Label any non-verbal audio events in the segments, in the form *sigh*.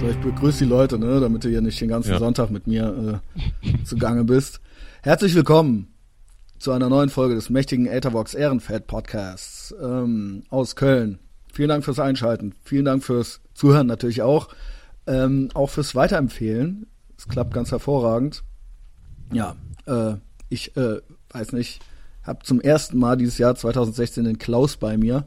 So, ich begrüße die Leute, ne, damit du hier nicht den ganzen Ja. Sonntag mit mir äh, zugange bist. Herzlich willkommen zu einer neuen Folge des mächtigen Etherbox Ehrenfeld Podcasts ähm, aus Köln. Vielen Dank fürs Einschalten. Vielen Dank fürs Zuhören natürlich auch. Ähm, auch fürs Weiterempfehlen. Es klappt ganz hervorragend. Ja, äh, ich äh, weiß nicht, habe zum ersten Mal dieses Jahr 2016 den Klaus bei mir.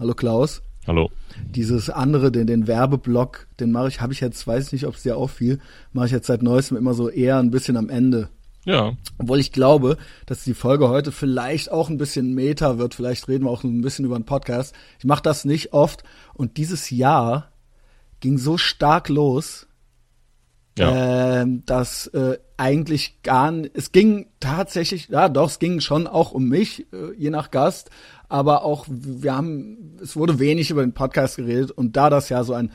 Hallo Klaus. Hallo. Dieses andere, den, den Werbeblock, den mache ich, habe ich jetzt, weiß nicht, ob es dir auffiel, mache ich jetzt seit neuestem immer so eher ein bisschen am Ende. Ja, Obwohl ich glaube, dass die Folge heute vielleicht auch ein bisschen Meta wird. Vielleicht reden wir auch ein bisschen über einen Podcast. Ich mache das nicht oft. Und dieses Jahr ging so stark los, ja. ähm, dass äh, eigentlich gar n- es ging tatsächlich, ja doch, es ging schon auch um mich, äh, je nach Gast, aber auch wir haben, es wurde wenig über den Podcast geredet und da das ja so ein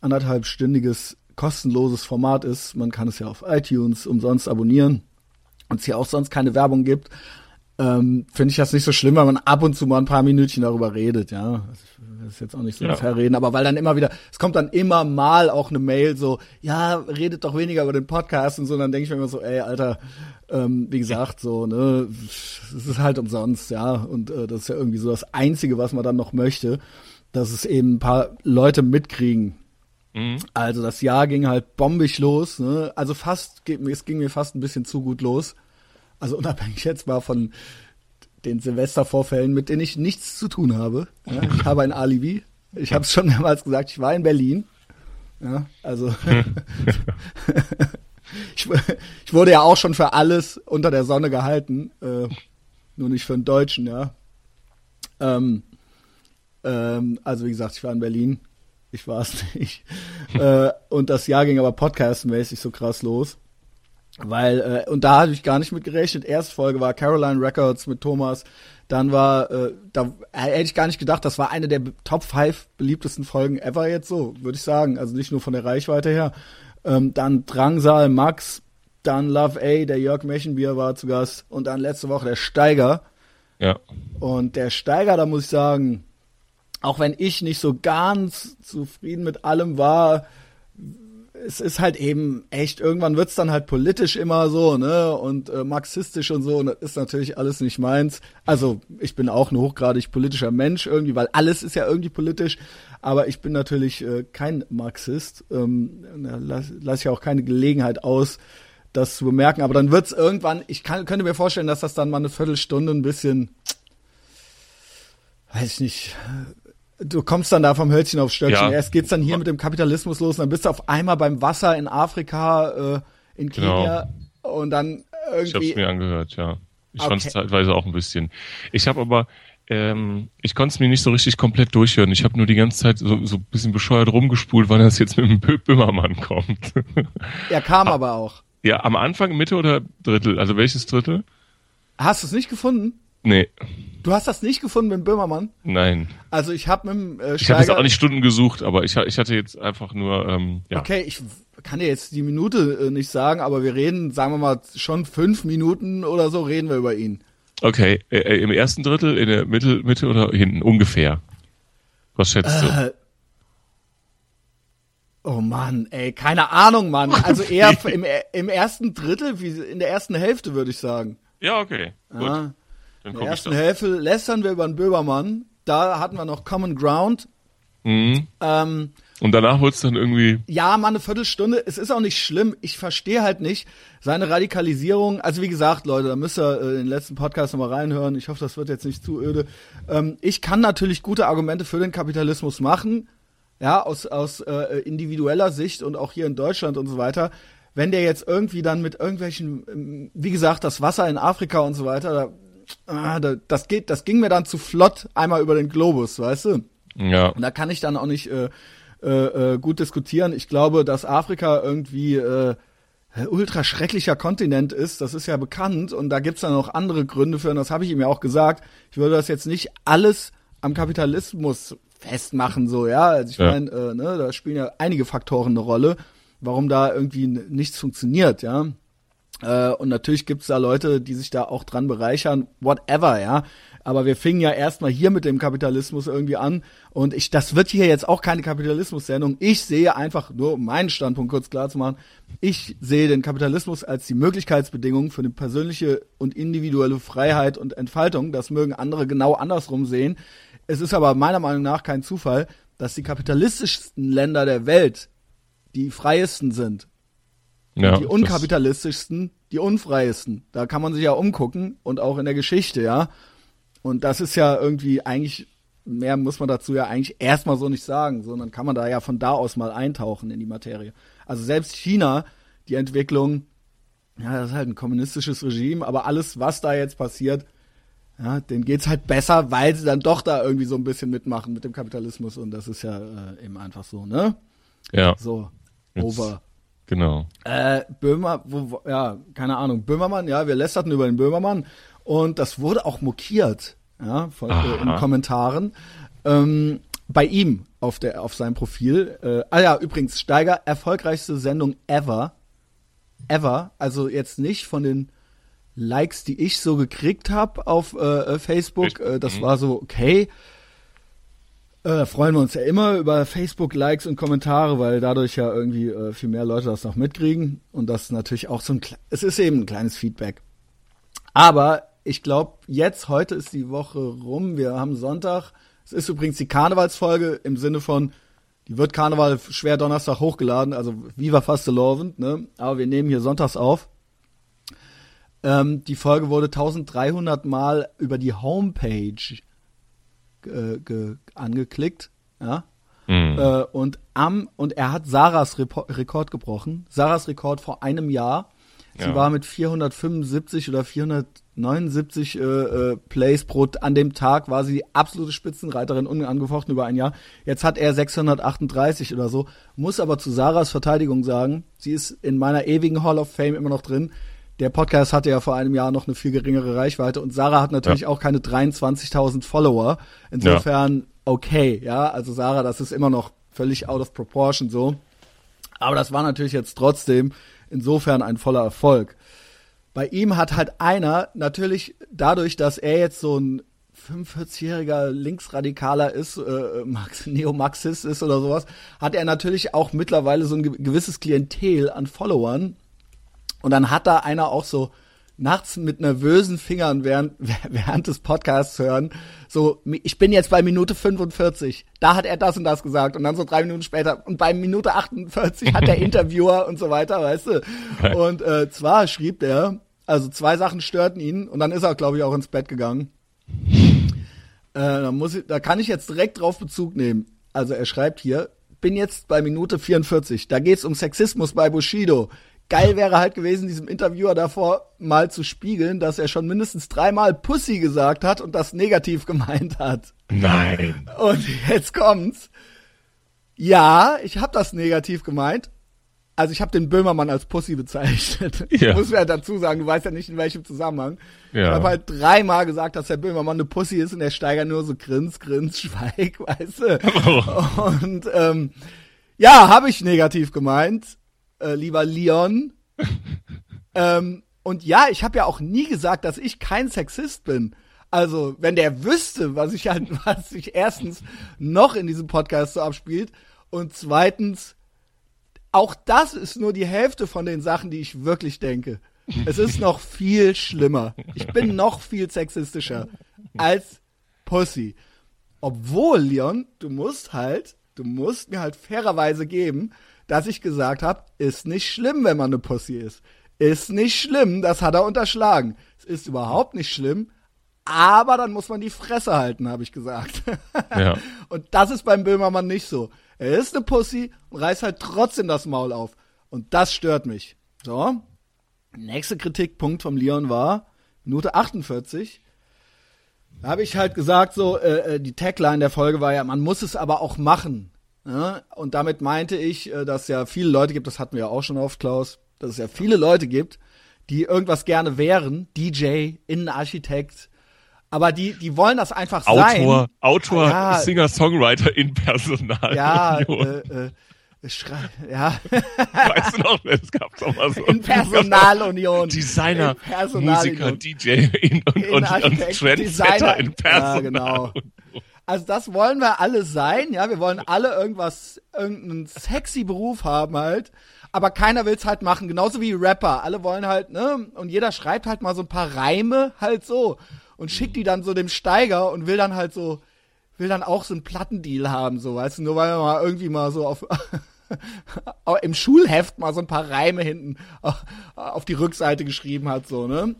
anderthalbstündiges kostenloses Format ist, man kann es ja auf iTunes umsonst abonnieren und es hier auch sonst keine Werbung gibt, ähm, finde ich das nicht so schlimm, weil man ab und zu mal ein paar Minütchen darüber redet, ja. Ich will das jetzt auch nicht so Ja. verreden, aber weil dann immer wieder, es kommt dann immer mal auch eine Mail so, ja, redet doch weniger über den Podcast und so, und dann denke ich mir immer so, ey, Alter, ähm, wie gesagt, so, ne, es ist halt umsonst, ja, und äh, das ist ja irgendwie so das Einzige, was man dann noch möchte, dass es eben ein paar Leute mitkriegen, Mhm. also das Jahr ging halt bombig los, ne? Also fast, es ging mir fast ein bisschen zu gut los. Also unabhängig jetzt mal von den Silvestervorfällen, mit denen ich nichts zu tun habe. Ja? Ich habe ein Alibi. Ich habe es schon mehrmals gesagt, ich war in Berlin. Ja, also *laughs* ich, ich wurde ja auch schon für alles unter der Sonne gehalten, äh, nur nicht für einen Deutschen, ja. Ähm, ähm, also wie gesagt, ich war in Berlin. Ich war es nicht. äh, und das Jahr ging aber podcastmäßig so krass los. Weil, äh, und da hatte ich gar nicht mit gerechnet. Erste Folge war Caroline Records mit Thomas. Dann war, äh, da hätte ich gar nicht gedacht, das war eine der Top 5 beliebtesten Folgen ever jetzt so, würde ich sagen. Also nicht nur von der Reichweite her. Ähm, dann Drangsal, Max, dann Love A, der Jörg Mechenbier war zu Gast und dann letzte Woche der Steiger. Ja. Und der Steiger, da muss ich sagen, auch wenn ich nicht so ganz zufrieden mit allem war, es ist halt eben echt, irgendwann wird's dann halt politisch immer so, ne, und äh, marxistisch und so, und das ist natürlich alles nicht meins. Also, ich bin auch ein hochgradig politischer Mensch irgendwie, weil alles ist ja irgendwie politisch, aber ich bin natürlich äh, kein Marxist, ähm, da lass, lass ich auch keine Gelegenheit aus, das zu bemerken, aber dann wird's irgendwann, ich kann, könnte mir vorstellen, dass das dann mal eine Viertelstunde ein bisschen, weiß ich nicht, du kommst dann da vom Hölzchen aufs Stöckchen. Ja. Erst geht's dann hier mit dem Kapitalismus los und dann bist du auf einmal beim Wasser in Afrika, äh, in Kenia und dann Ich habe irgendwie. es mir angehört, ja. Ich Okay. fand es zeitweise auch ein bisschen. Ich habe aber, ähm, ich konnte es mir nicht so richtig komplett durchhören. Ich habe nur die ganze Zeit so, so ein bisschen bescheuert rumgespult, wann das jetzt mit dem Bö- Böhmermann kommt. *laughs* Er kam aber auch. ja, am Anfang, Mitte oder Drittel? Also welches Drittel? Hast du es nicht gefunden? Nee, Du hast das nicht gefunden mit dem Böhmermann? nein. Also ich habe mit dem äh, Ich habe jetzt auch nicht Stunden gesucht, aber ich, ich hatte jetzt einfach nur, ähm, ja. Okay, ich kann dir jetzt die Minute äh, nicht sagen, aber wir reden, sagen wir mal, schon fünf Minuten oder so reden wir über ihn. Okay, äh, äh, im ersten Drittel, in der Mitte, Mitte oder hinten? Ungefähr. Was schätzt du? Äh, Oh Mann, ey, keine Ahnung, Mann. Also *laughs* eher im, im ersten Drittel, wie in der ersten Hälfte, würde ich sagen. Ja, okay. Gut. Ja. In der ersten. Hälfte lästern wir über den Böhmermann. Da hatten wir noch Common Ground. Mhm. Ähm, Und danach wurde es dann irgendwie, ja, mal eine Viertelstunde. Es ist auch nicht schlimm. Ich verstehe halt nicht seine Radikalisierung. Also wie gesagt, Leute, da müsst ihr äh, den letzten Podcast nochmal reinhören. Ich hoffe, das wird jetzt nicht zu öde. Ähm, ich kann natürlich gute Argumente für den Kapitalismus machen. Ja, aus, aus äh, individueller Sicht und auch hier in Deutschland und so weiter. Wenn der jetzt irgendwie dann mit irgendwelchen, ähm, wie gesagt, das Wasser in Afrika und so weiter, da, ah, da, das geht, das ging mir dann zu flott einmal über den Globus, weißt du? ja, Und da kann ich dann auch nicht äh, äh, äh, gut diskutieren. Ich glaube, dass Afrika irgendwie äh, ultra schrecklicher Kontinent ist, das ist ja bekannt und da gibt's dann noch andere Gründe für und das habe ich ihm ja auch gesagt. Ich würde das jetzt nicht alles am Kapitalismus festmachen, so, ja. Also ich Ja. meine, äh, ne, da spielen ja einige Faktoren eine Rolle, warum da irgendwie nichts funktioniert, ja. Äh, und natürlich gibt's da Leute, die sich da auch dran bereichern, whatever, ja. Aber wir fingen ja erstmal hier mit dem Kapitalismus irgendwie an. Und ich, das wird hier jetzt auch keine Kapitalismus-Sendung. Ich sehe einfach, nur um meinen Standpunkt kurz klar zu machen, ich sehe den Kapitalismus als die Möglichkeitsbedingung für eine persönliche und individuelle Freiheit und Entfaltung. Das mögen andere genau andersrum sehen. Es ist aber meiner Meinung nach kein Zufall, dass die kapitalistischsten Länder der Welt die freiesten sind. Ja, die unkapitalistischsten, die unfreiesten. Da kann man sich ja umgucken und auch in der Geschichte, ja. Und das ist ja irgendwie eigentlich, mehr muss man dazu ja eigentlich erstmal so nicht sagen, sondern kann man da ja von da aus mal eintauchen in die Materie. Also selbst China, die Entwicklung, ja, das ist halt ein kommunistisches Regime, aber alles, was da jetzt passiert, ja, denen geht's halt besser, weil sie dann doch da irgendwie so ein bisschen mitmachen mit dem Kapitalismus und das ist ja äh, eben einfach so, ne? Ja. So, over. Genau. Äh, Böhmer, wo, ja, keine Ahnung, Böhmermann, ja, wir lästerten über den Böhmermann und das wurde auch mokiert, ja, von, äh, in. Kommentaren. Ähm, bei ihm auf der auf seinem Profil. Äh, ah ja, übrigens, Steiger, erfolgreichste Sendung ever. Ever. Also jetzt nicht von den Likes, die ich so gekriegt habe auf äh, äh, Facebook. Äh, das Mhm. war so, okay. Äh, freuen wir uns ja immer über Facebook-Likes und Kommentare, weil dadurch ja irgendwie äh, viel mehr Leute das noch mitkriegen. Und das ist natürlich auch so ein, es ist eben ein kleines Feedback. Aber ich glaube, jetzt, heute ist die Woche rum, wir haben Sonntag. Es ist übrigens die Karnevalsfolge im Sinne von, die wird Karneval schwer Donnerstag hochgeladen, also Viva Fastelovend, ne? Aber wir nehmen hier sonntags auf. Ähm, die Folge wurde 1300 Mal über die Homepage äh, ge angeklickt, ja. Mhm. Äh, und am und er hat Sarahs Repo Rekord gebrochen. Sarahs Rekord vor einem Jahr. Sie Ja. war mit 475 oder 479 äh, äh, Plays pro an dem Tag war sie die absolute Spitzenreiterin unangefochten über ein Jahr. Jetzt hat er 638 oder so. Muss aber zu Sarahs Verteidigung sagen, sie ist in meiner ewigen Hall of Fame immer noch drin. Der Podcast hatte ja vor einem Jahr noch eine viel geringere Reichweite und Sarah hat natürlich Ja. auch keine 23.000 Follower. Insofern okay, ja, also Sarah, das ist immer noch völlig out of proportion so. Aber das war natürlich jetzt trotzdem insofern ein voller Erfolg. Bei ihm hat halt einer natürlich dadurch, dass er jetzt so ein 45-jähriger Linksradikaler ist, äh, Max, Neomarxist ist oder sowas, hat er natürlich auch mittlerweile so ein ge- gewisses Klientel an Followern. Und dann hat da einer auch so nachts mit nervösen Fingern während, *laughs* während des Podcasts hören, so, ich bin jetzt bei Minute 45, da hat er das und das gesagt und dann so drei Minuten später und bei Minute 48 hat der *laughs* Interviewer und so weiter, weißt du. Und äh, zwar schrieb der, also zwei Sachen störten ihn und dann ist er, glaube ich, auch ins Bett gegangen. Äh, da, muss ich, da kann ich jetzt direkt drauf Bezug nehmen. Also er schreibt hier, bin jetzt bei Minute 44, da geht's um Sexismus bei Bushido. Geil wäre halt gewesen, diesem Interviewer davor mal zu spiegeln, dass er schon mindestens dreimal Pussy gesagt hat und das negativ *laughs* gemeint hat. Nein. Und jetzt kommt's. Ja, ich habe das negativ gemeint. Also ich habe den Böhmermann als Pussy bezeichnet. *laughs* Ja. Ich muss ja dazu sagen, du weißt ja nicht in welchem Zusammenhang. Ja. Ich habe halt dreimal gesagt, dass der Böhmermann eine Pussy ist und der Steiger nur so grins, grins, *laughs* schweig, weißt du. Und ähm, ja, habe ich negativ gemeint, äh, lieber Leon. *laughs* ähm, und ja, ich habe ja auch nie gesagt, dass ich kein Sexist bin. Also, wenn der wüsste, was ich halt, *laughs* was sich erstens noch in diesem Podcast so abspielt und zweitens, auch das ist nur die Hälfte von den Sachen, die ich wirklich denke. Es ist noch viel schlimmer. Ich bin *laughs* noch viel sexistischer als Pussy. Obwohl, Leon, du musst halt, du musst mir halt fairerweise geben, dass ich gesagt habe, ist nicht schlimm, wenn man eine Pussy ist. Ist nicht schlimm, das hat er unterschlagen. Es ist überhaupt nicht schlimm, aber dann muss man die Fresse halten, habe ich gesagt. Ja. *laughs* Und das ist beim Böhmermann nicht so. Er ist eine Pussy und reißt halt trotzdem das Maul auf. Und das stört mich. So. Nächster Kritikpunkt vom Leon war, Minute 48. Da habe ich halt gesagt, so, äh, äh, die Tagline der Folge war ja, man muss es aber auch machen. Ja? Und damit meinte ich, äh, dass ja viele Leute gibt, das hatten wir ja auch schon oft, Klaus, dass es ja viele Leute gibt, die irgendwas gerne wären, DJ, Innenarchitekt, aber die, die wollen das einfach sein. Autor, Autor, Ja. Singer, Songwriter in Personal. Ja, *laughs* äh, äh, Schrei ja. *laughs* Weißt du noch, es gab doch mal so. In Personalunion. Designer, In Personalunion. Musiker, DJ in, und, In und, und Trendsetter Designer. in Personal. Ja, genau. *laughs* Also das wollen wir alle sein, ja. Wir wollen alle irgendwas, irgendeinen sexy Beruf haben halt. Aber keiner will's halt machen. Genauso wie Rapper. Alle wollen halt, ne? Und jeder schreibt halt mal so ein paar Reime halt so. Und schickt die dann so dem Steiger und will dann halt so, will dann auch so einen Plattendeal haben, so, weißt du, nur weil er mal irgendwie mal so auf, *laughs* im Schulheft mal so ein paar Reime hinten auf die Rückseite geschrieben hat, so, ne?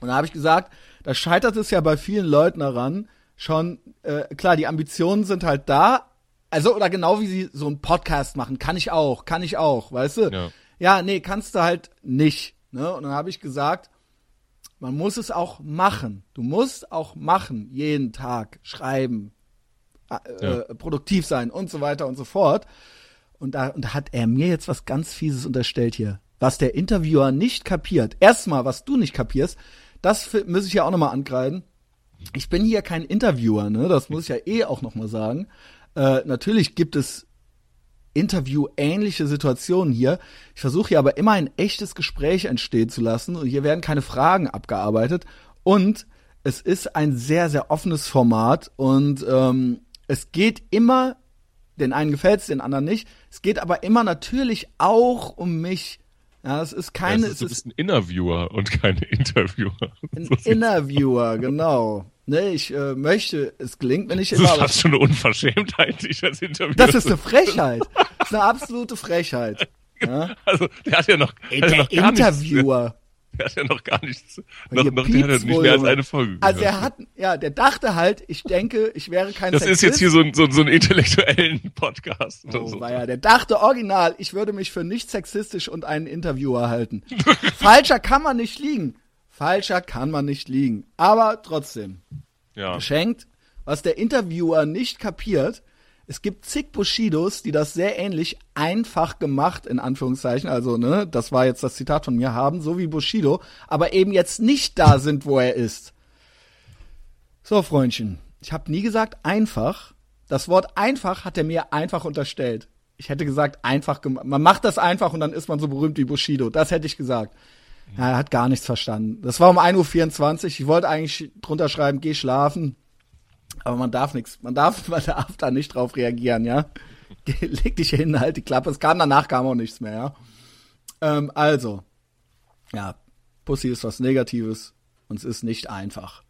Und da habe ich gesagt, da scheitert es ja bei vielen Leuten daran, schon, äh, klar, die Ambitionen sind halt da, also, oder genau wie sie so einen Podcast machen, kann ich auch, kann ich auch, weißt du? Ja. Ja, nee, kannst du halt nicht, ne? Und dann habe ich gesagt, man muss es auch machen. Du musst auch machen, jeden Tag schreiben, äh, Ja. äh, produktiv sein und so weiter und so fort. Und da, und da hat er mir jetzt was ganz Fieses unterstellt hier. Was der Interviewer nicht kapiert. Erstmal, was du nicht kapierst, das muss ich ja auch nochmal ankreiden. Ich bin hier kein Interviewer, ne? Das muss ich ja eh auch nochmal sagen. Äh, natürlich gibt es interviewähnliche Situationen hier. Ich versuche hier aber immer ein echtes Gespräch entstehen zu lassen und hier werden keine Fragen abgearbeitet. Und es ist ein sehr, sehr offenes Format und ähm, es geht immer, den einen gefällt's, den anderen nicht. Es geht aber immer natürlich auch um mich. Ja, es ist keine, Ja, es ist, es du ist bist ein Interviewer und kein Interviewer. *laughs* ein So Interviewer, genau. Ne, ich äh, möchte, es gelingt mir nicht Das immer, ist aber fast schon eine Unverschämtheit, dich als Interviewer. das ist eine Frechheit. Das ist eine absolute Frechheit. Ja? Also, der hat ja noch, Ey, hat ja der noch gar nichts, Interviewer. der hat ja noch gar nichts, noch, noch, der hat ja nicht mehr als eine Folge Also er gehört. hat, ja, der dachte halt, ich denke, ich wäre kein Das ist jetzt hier so ein, so, so ein intellektuellen *laughs* Podcast oder Oh, so. weia, der dachte original, ich würde mich für nicht sexistisch und einen Interviewer halten. Falscher kann man nicht liegen. Falscher kann man nicht liegen. Aber trotzdem. Ja. geschenkt. Was der Interviewer nicht kapiert, es gibt zig Bushidos, die das sehr ähnlich einfach gemacht, in Anführungszeichen, also, ne, das war jetzt das Zitat von mir, haben, so wie Bushido, aber eben jetzt nicht da sind, wo er ist. So, Freundchen, ich habe nie gesagt einfach. Das Wort einfach hat er mir einfach unterstellt. Ich hätte gesagt einfach gemacht. Man macht das einfach und dann ist man so berühmt wie Bushido. Das hätte ich gesagt. Ja, er hat gar nichts verstanden. Das war um 1.24 Uhr. Ich wollte eigentlich drunter schreiben, geh schlafen. Aber man darf nichts. Man darf, *laughs* man darf da nicht drauf reagieren, ja. *laughs* Leg dich hin, halt die Klappe. Es kam danach kam auch nichts mehr, ja. Ähm, also, ja, Pussy ist was Negatives und es ist nicht einfach,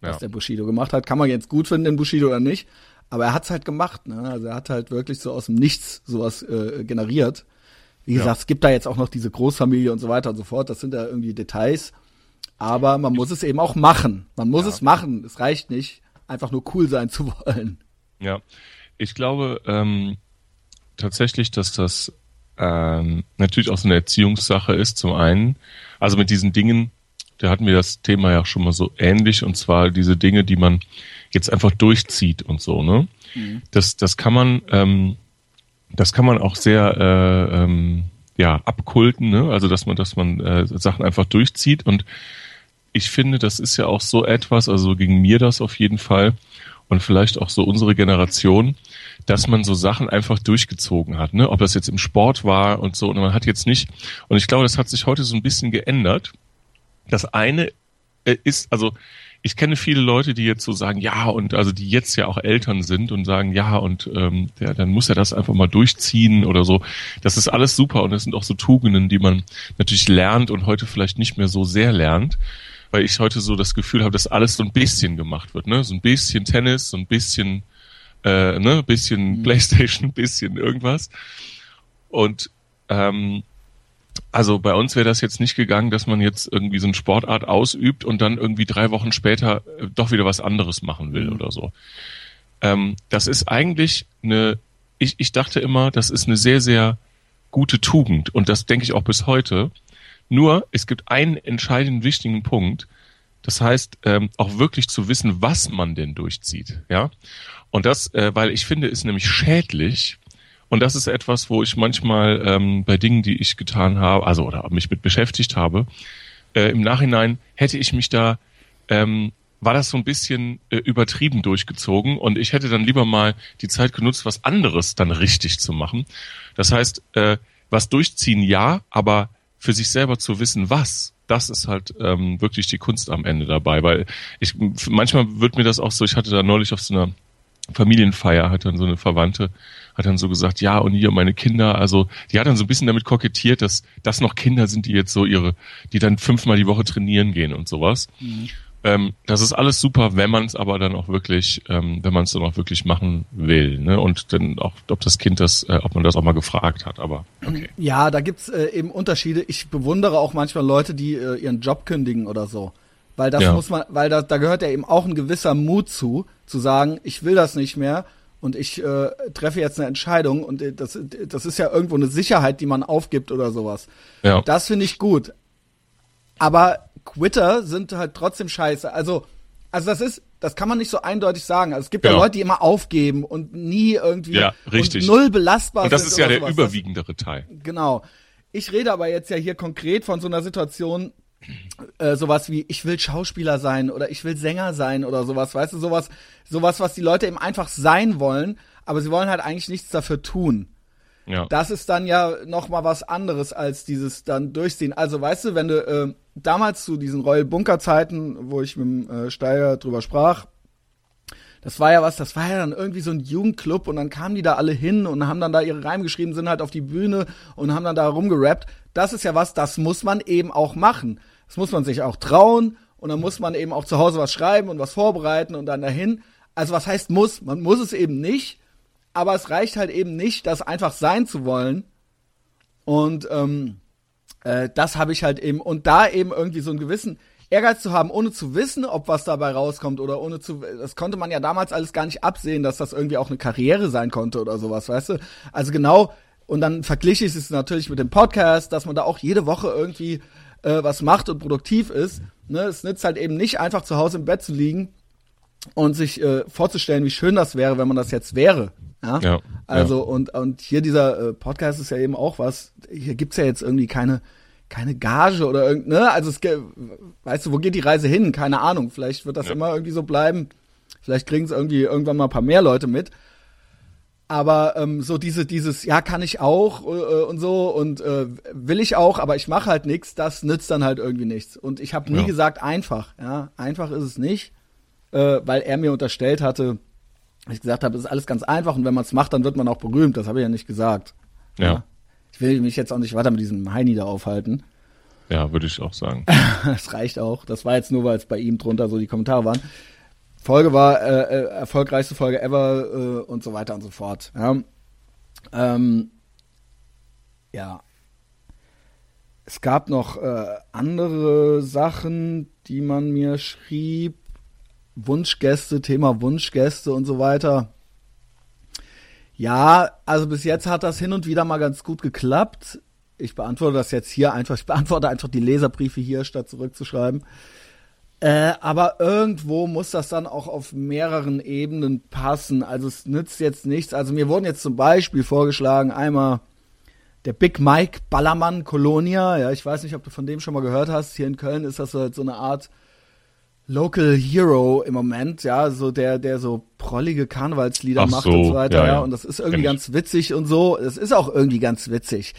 was Ja. der Bushido gemacht hat. Kann man jetzt gut finden, den Bushido oder nicht. Aber er hat's halt gemacht, ne? Also er hat halt wirklich so aus dem Nichts sowas äh, generiert. Wie Ja. gesagt, es gibt da jetzt auch noch diese Großfamilie und so weiter und so fort. Das sind ja irgendwie Details. Aber man muss es eben auch machen. Man muss Ja. es machen. Es reicht nicht, einfach nur cool sein zu wollen. Ja, ich glaube ähm, tatsächlich, dass das ähm, natürlich auch so eine Erziehungssache ist, zum einen. Also mit diesen Dingen, da hatten wir das Thema ja schon mal so ähnlich, und zwar diese Dinge, die man jetzt einfach durchzieht und so, ne? Das, das kann man, ähm, das kann man auch sehr äh, ähm, ja, abkulten, ne? Also dass man, dass man äh, Sachen einfach durchzieht und ich finde, das ist ja auch so etwas, also gegen mir das auf jeden Fall und vielleicht auch so unsere Generation, dass man so Sachen einfach durchgezogen hat, ne? Ob das jetzt im Sport war und so, und man hat jetzt nicht, und ich glaube, das hat sich heute so ein bisschen geändert. Das eine äh, ist, also ich kenne viele Leute, die jetzt so sagen, ja, und also die jetzt ja auch Eltern sind und sagen, ja, und ähm, der, dann muss er das einfach mal durchziehen oder so. Das ist alles super und das sind auch so Tugenden, die man natürlich lernt und heute vielleicht nicht mehr so sehr lernt, weil ich heute so das Gefühl habe, dass alles so ein bisschen gemacht wird, ne? So ein bisschen Tennis, so ein bisschen, äh, ne, bisschen Playstation, ein *laughs* bisschen irgendwas. Und ähm, also bei uns wäre das jetzt nicht gegangen, dass man jetzt irgendwie so eine Sportart ausübt und dann irgendwie drei Wochen später äh, doch wieder was anderes machen will Mhm. oder so. Ähm, das ist eigentlich eine, ich, ich dachte immer, das ist eine sehr, sehr gute Tugend und das denke ich auch bis heute. Nur, es gibt einen entscheidenden wichtigen Punkt. Das heißt, ähm, auch wirklich zu wissen, was man denn durchzieht, ja. Und das, äh, weil ich finde, ist nämlich schädlich, und das ist etwas, wo ich manchmal ähm, bei Dingen, die ich getan habe, also oder mich mit beschäftigt habe, äh, im Nachhinein hätte ich mich da ähm, war das so ein bisschen äh, übertrieben durchgezogen und ich hätte dann lieber mal die Zeit genutzt, was anderes dann richtig zu machen. Das heißt, äh, was durchziehen ja, aber für sich selber zu wissen, was, das ist halt ähm, wirklich die Kunst am Ende dabei, weil ich manchmal wird mir das auch so, ich hatte da neulich auf so einer Familienfeier, hat dann so eine Verwandte, hat dann so gesagt, ja, und hier meine Kinder, also die hat dann so ein bisschen damit kokettiert, dass das noch Kinder sind, die jetzt so ihre, die dann fünfmal die Woche trainieren gehen und sowas. Mhm. Ähm, das ist alles super, wenn man es aber dann auch wirklich, ähm, wenn man es dann auch wirklich machen will, ne? Und dann auch, ob das Kind das, äh, ob man das auch mal gefragt hat, aber okay. Ja, da gibt's äh, eben Unterschiede. Ich bewundere auch manchmal Leute, die äh, ihren Job kündigen oder so. Weil das ja. muss man, weil da, da gehört ja eben auch ein gewisser Mut zu, zu sagen, ich will das nicht mehr und ich äh, treffe jetzt eine Entscheidung und äh, das, das ist ja irgendwo eine Sicherheit, die man aufgibt oder sowas. Ja. Das finde ich gut. Aber Quitter sind halt trotzdem scheiße. Also, also das ist, das kann man nicht so eindeutig sagen. Also es gibt ja, ja Leute, die immer aufgeben und nie irgendwie ja, richtig. null belastbar sind. Und das ist ja der sowas. überwiegendere Teil. Genau. Ich rede aber jetzt ja hier konkret von so einer Situation, äh, sowas wie ich will Schauspieler sein oder ich will Sänger sein oder sowas, weißt du, sowas, sowas, was die Leute eben einfach sein wollen, aber sie wollen halt eigentlich nichts dafür tun. Ja. Das ist dann ja noch mal was anderes als dieses dann durchziehen. Also weißt du, wenn du äh, damals zu diesen Royal Bunker Zeiten, wo ich mit dem äh, Steiger drüber sprach, das war ja was, das war ja dann irgendwie so ein Jugendclub und dann kamen die da alle hin und haben dann da ihre Reime geschrieben, sind halt auf die Bühne und haben dann da rumgerappt. Das ist ja was, das muss man eben auch machen. Das muss man sich auch trauen und dann muss man eben auch zu Hause was schreiben und was vorbereiten und dann dahin. Also was heißt muss? Man muss es eben nicht, aber es reicht halt eben nicht, das einfach sein zu wollen. Und ähm, äh, das habe ich halt eben und da eben irgendwie so einen gewissen Ehrgeiz zu haben, ohne zu wissen, ob was dabei rauskommt oder ohne zu, das konnte man ja damals alles gar nicht absehen, dass das irgendwie auch eine Karriere sein konnte oder sowas, weißt du? Also genau, und dann vergliche ich es natürlich mit dem Podcast, dass man da auch jede Woche irgendwie äh, was macht und produktiv ist. Ne? Es nützt halt eben nicht einfach zu Hause im Bett zu liegen und sich äh, vorzustellen, wie schön das wäre, wenn man das jetzt wäre. Ja. ja also ja. und und hier dieser äh, Podcast ist ja eben auch was. Hier gibt's ja jetzt irgendwie keine keine Gage oder irgend, ne? Also es, weißt du, wo geht die Reise hin? Keine Ahnung. Vielleicht wird das ja. immer irgendwie so bleiben. Vielleicht kriegen es irgendwie irgendwann mal ein paar mehr Leute mit. Aber ähm, so diese, dieses, ja, kann ich auch äh, und so und äh, will ich auch, aber ich mache halt nichts, das nützt dann halt irgendwie nichts. Und ich habe nie ja. gesagt einfach, ja, einfach ist es nicht, äh, weil er mir unterstellt hatte, ich gesagt habe, es ist alles ganz einfach und wenn man es macht, dann wird man auch berühmt. Das habe ich ja nicht gesagt. Ja. ja. Ich will mich jetzt auch nicht weiter mit diesem Heini da aufhalten. Ja, würde ich auch sagen. *laughs* das reicht auch. Das war jetzt nur, weil es bei ihm drunter so die Kommentare waren. Folge war äh, äh, erfolgreichste Folge ever äh, und so weiter und so fort. Ja. Ähm, ja. Es gab noch äh, andere Sachen, die man mir schrieb. Wunschgäste, Thema Wunschgäste und so weiter. Ja, also bis jetzt hat das hin und wieder mal ganz gut geklappt. Ich beantworte das jetzt hier einfach. Ich beantworte einfach die Leserbriefe hier, statt zurückzuschreiben. Äh, aber irgendwo muss das dann auch auf mehreren Ebenen passen. Also es nützt jetzt nichts. Also mir wurden jetzt zum Beispiel vorgeschlagen, einmal der Big Mike Ballermann Colonia. Ja, ich weiß nicht, ob du von dem schon mal gehört hast. Hier in Köln ist das halt so eine Art Local Hero im Moment, ja, so der, der so prollige Karnevalslieder Ach macht so, und so weiter, ja, ja. Und das ist irgendwie ganz witzig und so. Es ist auch irgendwie ganz witzig.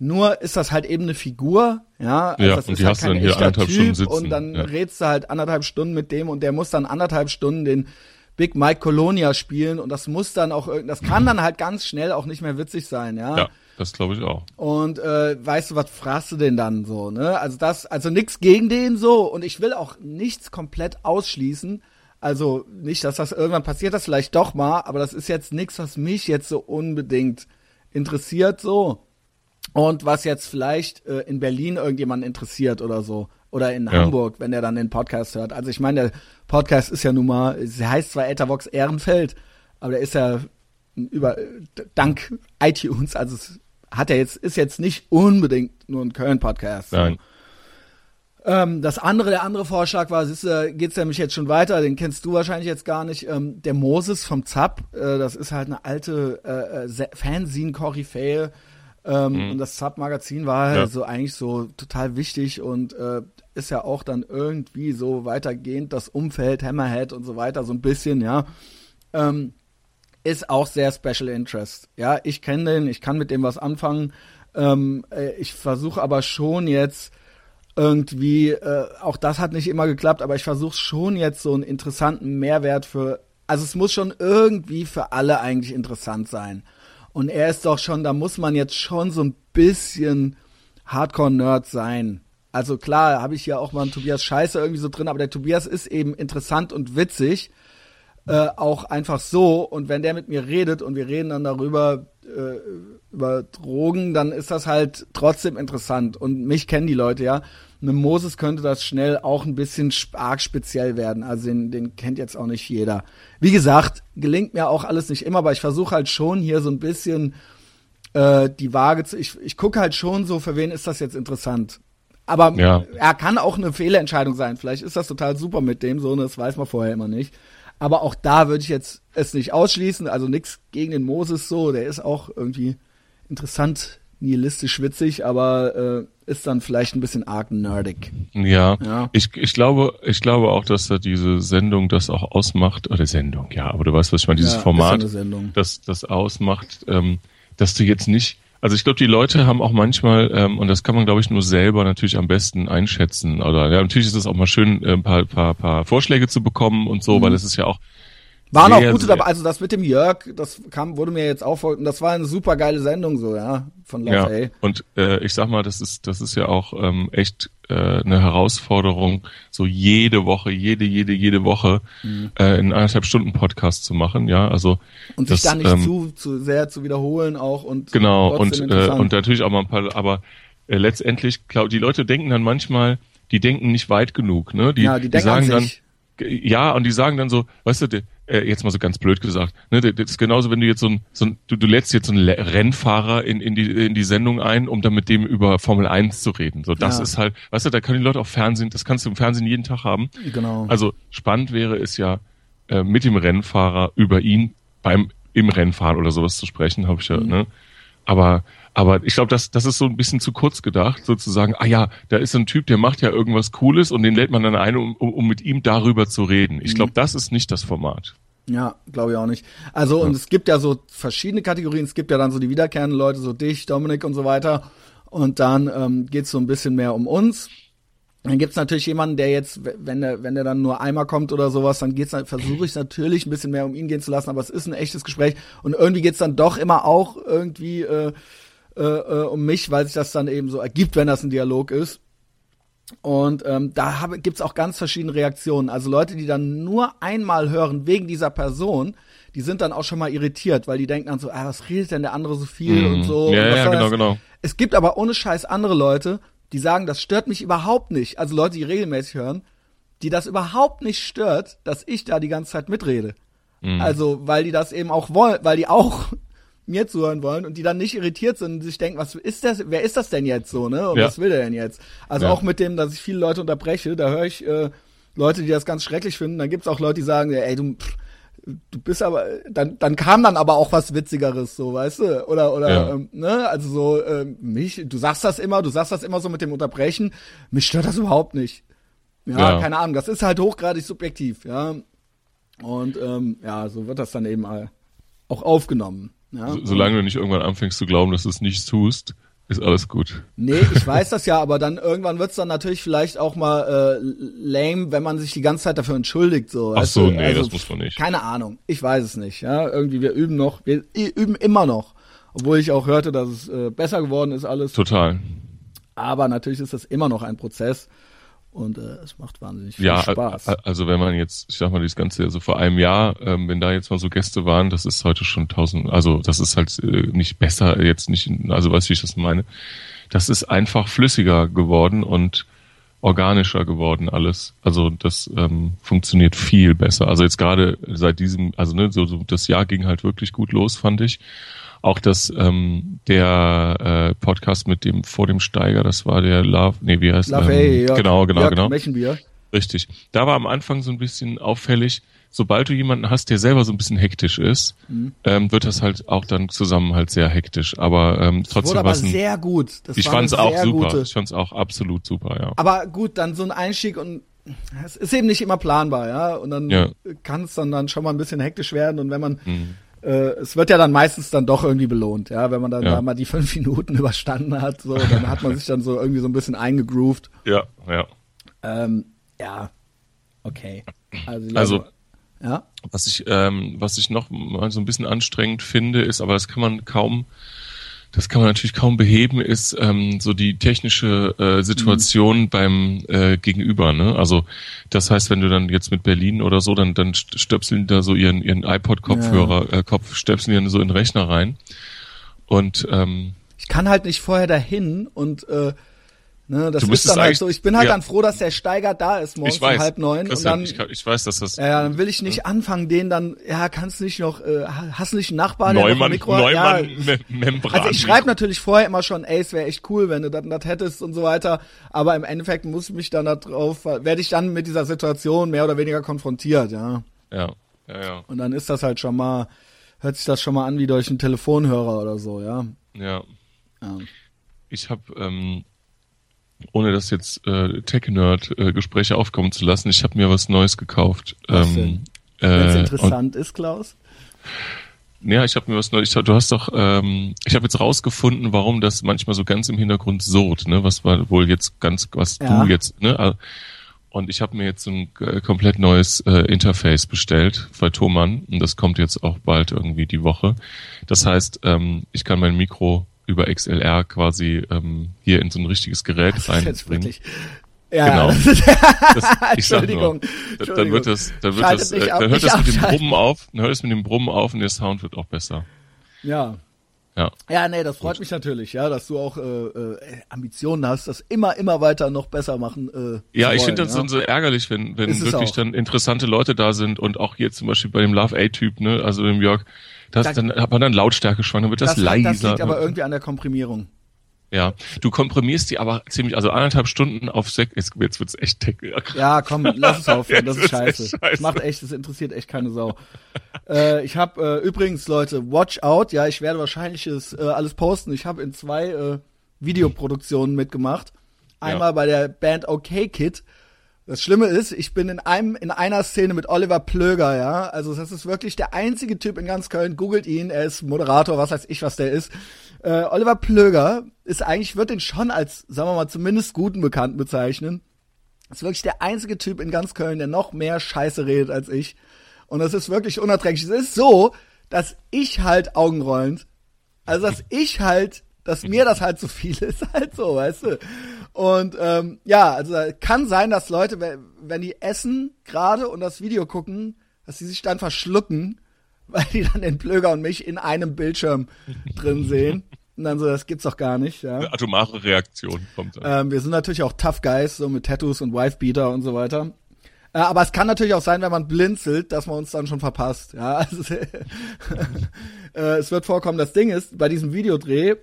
Nur ist das halt eben eine Figur, ja. Also ja, und die halt hast du dann hier anderthalb typ Stunden sitzen. Und dann ja. redst du halt anderthalb Stunden mit dem und der muss dann anderthalb Stunden den Big Mike Colonia spielen und das muss dann auch, das kann *clears throat* dann halt ganz schnell auch nicht mehr witzig sein, ja. Ja. Das glaube ich auch. Und äh, weißt du, was fragst du denn dann so, ne? Also das, also nichts gegen den so und ich will auch nichts komplett ausschließen. Also nicht, dass das irgendwann passiert, das vielleicht doch mal, aber das ist jetzt nichts, was mich jetzt so unbedingt interessiert so. Und was jetzt vielleicht äh, in Berlin irgendjemand interessiert oder so. Oder in ja. Hamburg, wenn er dann den Podcast hört. Also ich meine, der Podcast ist ja nun mal, es heißt zwar Ethervox Ehrenfeld, aber der ist ja über dank iTunes, also es hat er jetzt, ist jetzt nicht unbedingt nur ein Köln-Podcast. Nein. Ähm, das andere, der andere Vorschlag war, es äh, geht's nämlich jetzt schon weiter, den kennst du wahrscheinlich jetzt gar nicht. Ähm, der Moses vom Zapp, äh, das ist halt eine alte äh, äh Fanzine-Koryphäe, Ähm, mhm. Und das Sub-Magazin war halt Ja. so eigentlich so total wichtig und äh, ist ja auch dann irgendwie so weitergehend das Umfeld, Hammerhead und so weiter, so ein bisschen, ja. Ähm, ist auch sehr Special Interest. Ja, ich kenne den, ich kann mit dem was anfangen. Ähm, äh, ich versuche aber schon jetzt irgendwie, äh, auch das hat nicht immer geklappt, aber ich versuche schon jetzt so einen interessanten Mehrwert für, also es muss schon irgendwie für alle eigentlich interessant sein. Und er ist doch schon, da muss man jetzt schon so ein bisschen Hardcore-Nerd sein. Also klar, habe ich hier auch mal einen Tobias Scheiße irgendwie so drin, aber der Tobias ist eben interessant und witzig äh, auch einfach so. Und wenn der mit mir redet und wir reden dann darüber, äh, über Drogen, dann ist das halt trotzdem interessant. Und mich kennen die Leute ja. Mit Moses könnte das schnell auch ein bisschen arg speziell werden. Also den, den kennt jetzt auch nicht jeder. Wie gesagt, gelingt mir auch alles nicht immer, aber ich versuche halt schon hier so ein bisschen äh, die Waage zu. Ich, ich gucke halt schon so, für wen ist das jetzt interessant. Aber Ja. er kann auch eine Fehlentscheidung sein. Vielleicht ist das total super mit dem, so, und das weiß man vorher immer nicht. Aber auch da würde ich jetzt es nicht ausschließen. Also nichts gegen den Moses so. Der ist auch irgendwie interessant, nihilistisch witzig, aber äh, ist dann vielleicht ein bisschen arg nerdig. Ja, Ja. Ich, ich glaube, ich glaube auch, dass da diese Sendung das auch ausmacht, oder Sendung, ja, aber du weißt, was ich meine, dieses Ja, Format, das das ausmacht, ähm, dass du jetzt nicht, also ich glaube, die Leute haben auch manchmal, ähm, und das kann man, glaube ich, nur selber natürlich am besten einschätzen, oder ja, natürlich ist es auch mal schön, äh, ein paar, paar, paar Vorschläge zu bekommen und so, weil es ist ja auch Waren sehr, auch gute dabei. Also das mit dem Jörg, das kam, wurde mir jetzt auch und das war eine super geile Sendung so, ja, von Love Ja, A. und äh, ich sag mal, das ist das ist ja auch ähm, echt äh, eine Herausforderung, so jede Woche, jede, jede, jede Woche äh, einen anderthalb Stunden Podcast zu machen, ja, also Mhm. Und sich das, da nicht ähm, zu, zu sehr zu wiederholen auch und genau und äh, und natürlich auch mal ein paar, aber äh, letztendlich, glaub, die Leute denken dann manchmal, die denken nicht weit genug, ne? Die, ja, die denken sagen an dann, ja, und die sagen dann so, weißt du, die, äh, jetzt mal so ganz blöd gesagt, ne, das ist genauso, wenn du jetzt so ein, so ein du, du lädst jetzt so einen Rennfahrer in, in, die, in die Sendung ein, um dann mit dem über Formel 1 zu reden. So, das Ja. ist halt, weißt du, da können die Leute auch Fernsehen, das kannst du im Fernsehen jeden Tag haben. Genau. Also spannend wäre es ja, äh, mit dem Rennfahrer über ihn beim im Rennfahren oder sowas zu sprechen, habe ich Mhm. ja, ne? Aber aber ich glaube, das, das ist so ein bisschen zu kurz gedacht, sozusagen, ah ja, da ist so ein Typ, der macht ja irgendwas Cooles und den lädt man dann ein, um, um, mit ihm darüber zu reden. Ich Mhm. glaube, das ist nicht das Format. Ja, glaube ich auch nicht. Also, und es gibt ja so verschiedene Kategorien. Es gibt ja dann so die wiederkehrenden Leute, so dich, Dominik und so weiter. Und dann ähm, geht's so ein bisschen mehr um uns. Dann gibt's natürlich jemanden, der jetzt, wenn der, wenn der dann nur einmal kommt oder sowas, dann geht's, versuche ich natürlich ein bisschen mehr um ihn gehen zu lassen, aber es ist ein echtes Gespräch. Und irgendwie geht's dann doch immer auch irgendwie äh, äh, äh, um mich, weil sich das dann eben so ergibt, wenn das ein Dialog ist. Und ähm, da habe, gibt's auch ganz verschiedene Reaktionen. Also Leute, die dann nur einmal hören wegen dieser Person, die sind dann auch schon mal irritiert, weil die denken dann so, ah, was redet denn der andere so viel Mhm. und so. Ja, und ja, genau, das? genau. Es gibt aber ohne Scheiß andere Leute, die sagen, das stört mich überhaupt nicht. Also Leute, die regelmäßig hören, die das überhaupt nicht stört, dass ich da die ganze Zeit mitrede. Mhm. Also, weil die das eben auch wollen, weil die auch *laughs* mir zuhören wollen und die dann nicht irritiert sind und sich denken, was ist das, wer ist das denn jetzt so, ne? Und Ja. was will der denn jetzt? Also Ja. auch mit dem, dass ich viele Leute unterbreche, da höre ich äh, Leute, die das ganz schrecklich finden. Dann gibt's auch Leute, die sagen, ey, du, pff, du bist aber, dann, dann kam dann aber auch was Witzigeres, so, weißt du? Oder, oder, Ja. ähm, ne? Also so, ähm, mich, du sagst das immer, du sagst das immer so mit dem Unterbrechen. Mich stört das überhaupt nicht. Ja, Ja. keine Ahnung, das ist halt hochgradig subjektiv, ja. Und ähm, ja, so wird das dann eben auch aufgenommen. Ja? So, solange du nicht irgendwann anfängst zu glauben, dass du es nicht tust, ist alles gut. Nee, ich weiß das ja, aber dann irgendwann wird's dann natürlich vielleicht auch mal äh, lame, wenn man sich die ganze Zeit dafür entschuldigt. So, Ach so, nee, Also, das muss man nicht. Keine Ahnung, ich weiß es nicht. Ja, irgendwie wir üben noch, wir üben immer noch, obwohl ich auch hörte, dass es äh, besser geworden ist alles. Total. Aber natürlich ist das immer noch ein Prozess und äh, es macht wahnsinnig viel Ja, Spaß. also wenn man jetzt, ich sag mal, das Ganze, also vor einem Jahr, ähm, wenn da jetzt mal so Gäste waren, das ist heute schon tausend, also das ist halt äh, nicht besser, jetzt nicht, also weißt du, wie ich das meine? Das ist einfach flüssiger geworden und organischer geworden alles. Also das ähm, funktioniert viel besser. Also jetzt gerade seit diesem, also ne, so, so das Jahr ging halt wirklich gut los, fand ich. Auch das ähm, der äh, Podcast mit dem vor dem Steiger, das war der Love, nee, wie heißt Love ähm, A, Jörg, genau, genau, Jörg genau. Mechenbier. Richtig. Da war am Anfang so ein bisschen auffällig, sobald du jemanden hast, der selber so ein bisschen hektisch ist, mhm. ähm, wird das halt auch dann zusammen halt sehr hektisch. Aber ähm, trotzdem war es sehr gut. Das ich fand es auch super. Gute. Ich fand es auch absolut super, ja. Aber gut, dann so ein Einstieg und es ist eben nicht immer planbar, ja. Und dann ja. kann es dann, dann schon mal ein bisschen hektisch werden. Und wenn man mhm. Äh, es wird ja dann meistens dann doch irgendwie belohnt, ja, wenn man dann ja. da mal die fünf *laughs* Minuten überstanden hat, so, dann hat man sich dann so irgendwie so ein bisschen eingegroovt. Ja, ja. Ähm, ja, okay. Also, also ja. Was ich, ähm, was ich noch mal so ein bisschen anstrengend finde, ist, aber das kann man kaum, das kann man natürlich kaum beheben, ist ähm, so die technische äh, Situation mhm. beim äh, Gegenüber. Ne? Also das heißt, wenn du dann jetzt mit Berlin oder so, dann dann stöpseln da so ihren ihren iPod-Kopfhörer, ja. äh, Kopf stöpseln die so in den Rechner rein. Und ähm, ich kann halt nicht vorher dahin und äh, Ne, das ist dann halt so. Ich bin halt ja. dann froh, dass der Steiger da ist morgens um halb neun. und dann, ich, ich, weiß, dass das. Ja, dann will ich nicht anfangen, den dann. Ja, kannst du nicht noch. Äh, hast du nicht einen Nachbarn, Neumann, Mikro Neumann ja, Membran. Also ich schreibe natürlich vorher immer schon, ey, es wäre echt cool, wenn du das, das hättest und so weiter. Aber im Endeffekt muss ich mich dann da drauf, werde ich dann mit dieser Situation mehr oder weniger konfrontiert, ja. Ja, ja, ja. Und dann ist das halt schon mal, hört sich das schon mal an wie durch einen Telefonhörer oder so, ja. Ja. ja. Ich habe ähm, ohne das jetzt äh, Tech-Nerd-Gespräche äh, aufkommen zu lassen, ich habe mir was Neues gekauft. Was ähm, Wenn es äh, interessant ist, Klaus? Ja, ich habe mir was Neues. Du hast doch, ähm, ich habe jetzt rausgefunden, warum das manchmal so ganz im Hintergrund surrt, ne? Was war wohl jetzt ganz, was ja. du jetzt, ne? Und ich habe mir jetzt ein äh, komplett neues äh, Interface bestellt bei Thomann und das kommt jetzt auch bald irgendwie die Woche. Das heißt, ähm, ich kann mein Mikro über XLR quasi ähm, hier in so ein richtiges Gerät das reinbringen. Ja, genau. *laughs* Das, Entschuldigung. Nur, dann wird das, dann wird das, äh, dann hört das mit dem Brummen auf, dann hört es mit dem Brummen auf und der Sound wird auch besser. Ja. Ja. Ja, nee, das freut Gut. mich natürlich, ja, dass du auch äh, äh, Ambitionen hast, das immer, immer weiter noch besser machen. Äh, ja, ich finde das ja. dann so ärgerlich, wenn, wenn wirklich dann interessante Leute da sind und auch hier zum Beispiel bei dem Love A-Typ, ne, also dem Jörg, das, da, dann hat man dann Lautstärke schwanger, wird das, das leiser. Das liegt aber irgendwie an der Komprimierung. Ja, du komprimierst die aber ziemlich, also anderthalb Stunden auf sechs, jetzt, jetzt wird's echt technisch. Ja, komm, lass es aufhören, das ist scheiße. scheiße. Das macht echt, das interessiert echt keine Sau. äh, ich habe äh, übrigens, Leute, watch out, ja, ich werde wahrscheinlich es, äh, alles posten. Ich habe in zwei äh, Videoproduktionen mitgemacht. Einmal ja. bei der Band OK Kid das Schlimme ist, ich bin in einem, in einer Szene mit Oliver Plöger, ja. Also das ist wirklich der einzige Typ in ganz Köln. Googelt ihn, er ist Moderator, was weiß ich, was der ist. Äh, Oliver Plöger ist eigentlich, wird den schon als, sagen wir mal, zumindest guten Bekannten bezeichnen. Ist wirklich der einzige Typ in ganz Köln, der noch mehr Scheiße redet als ich. Und das ist wirklich unerträglich. Es ist so, dass ich halt augenrollend, also dass ich halt dass mir das halt zu viel ist, *laughs* halt so, weißt du. Und ähm, ja, also kann sein, dass Leute, wenn die essen gerade und das Video gucken, dass sie sich dann verschlucken, *laughs* weil die dann den Plöger und mich in einem Bildschirm *laughs* drin sehen. Und dann so, das gibt's doch gar nicht, ja. Eine atomare Reaktion kommt dann. Ähm, wir sind natürlich auch Tough Guys, so mit Tattoos und Wifebeater und so weiter. Äh, aber es kann natürlich auch sein, wenn man blinzelt, dass man uns dann schon verpasst, ja. Also, äh, es wird vorkommen, das Ding ist, bei diesem Videodreh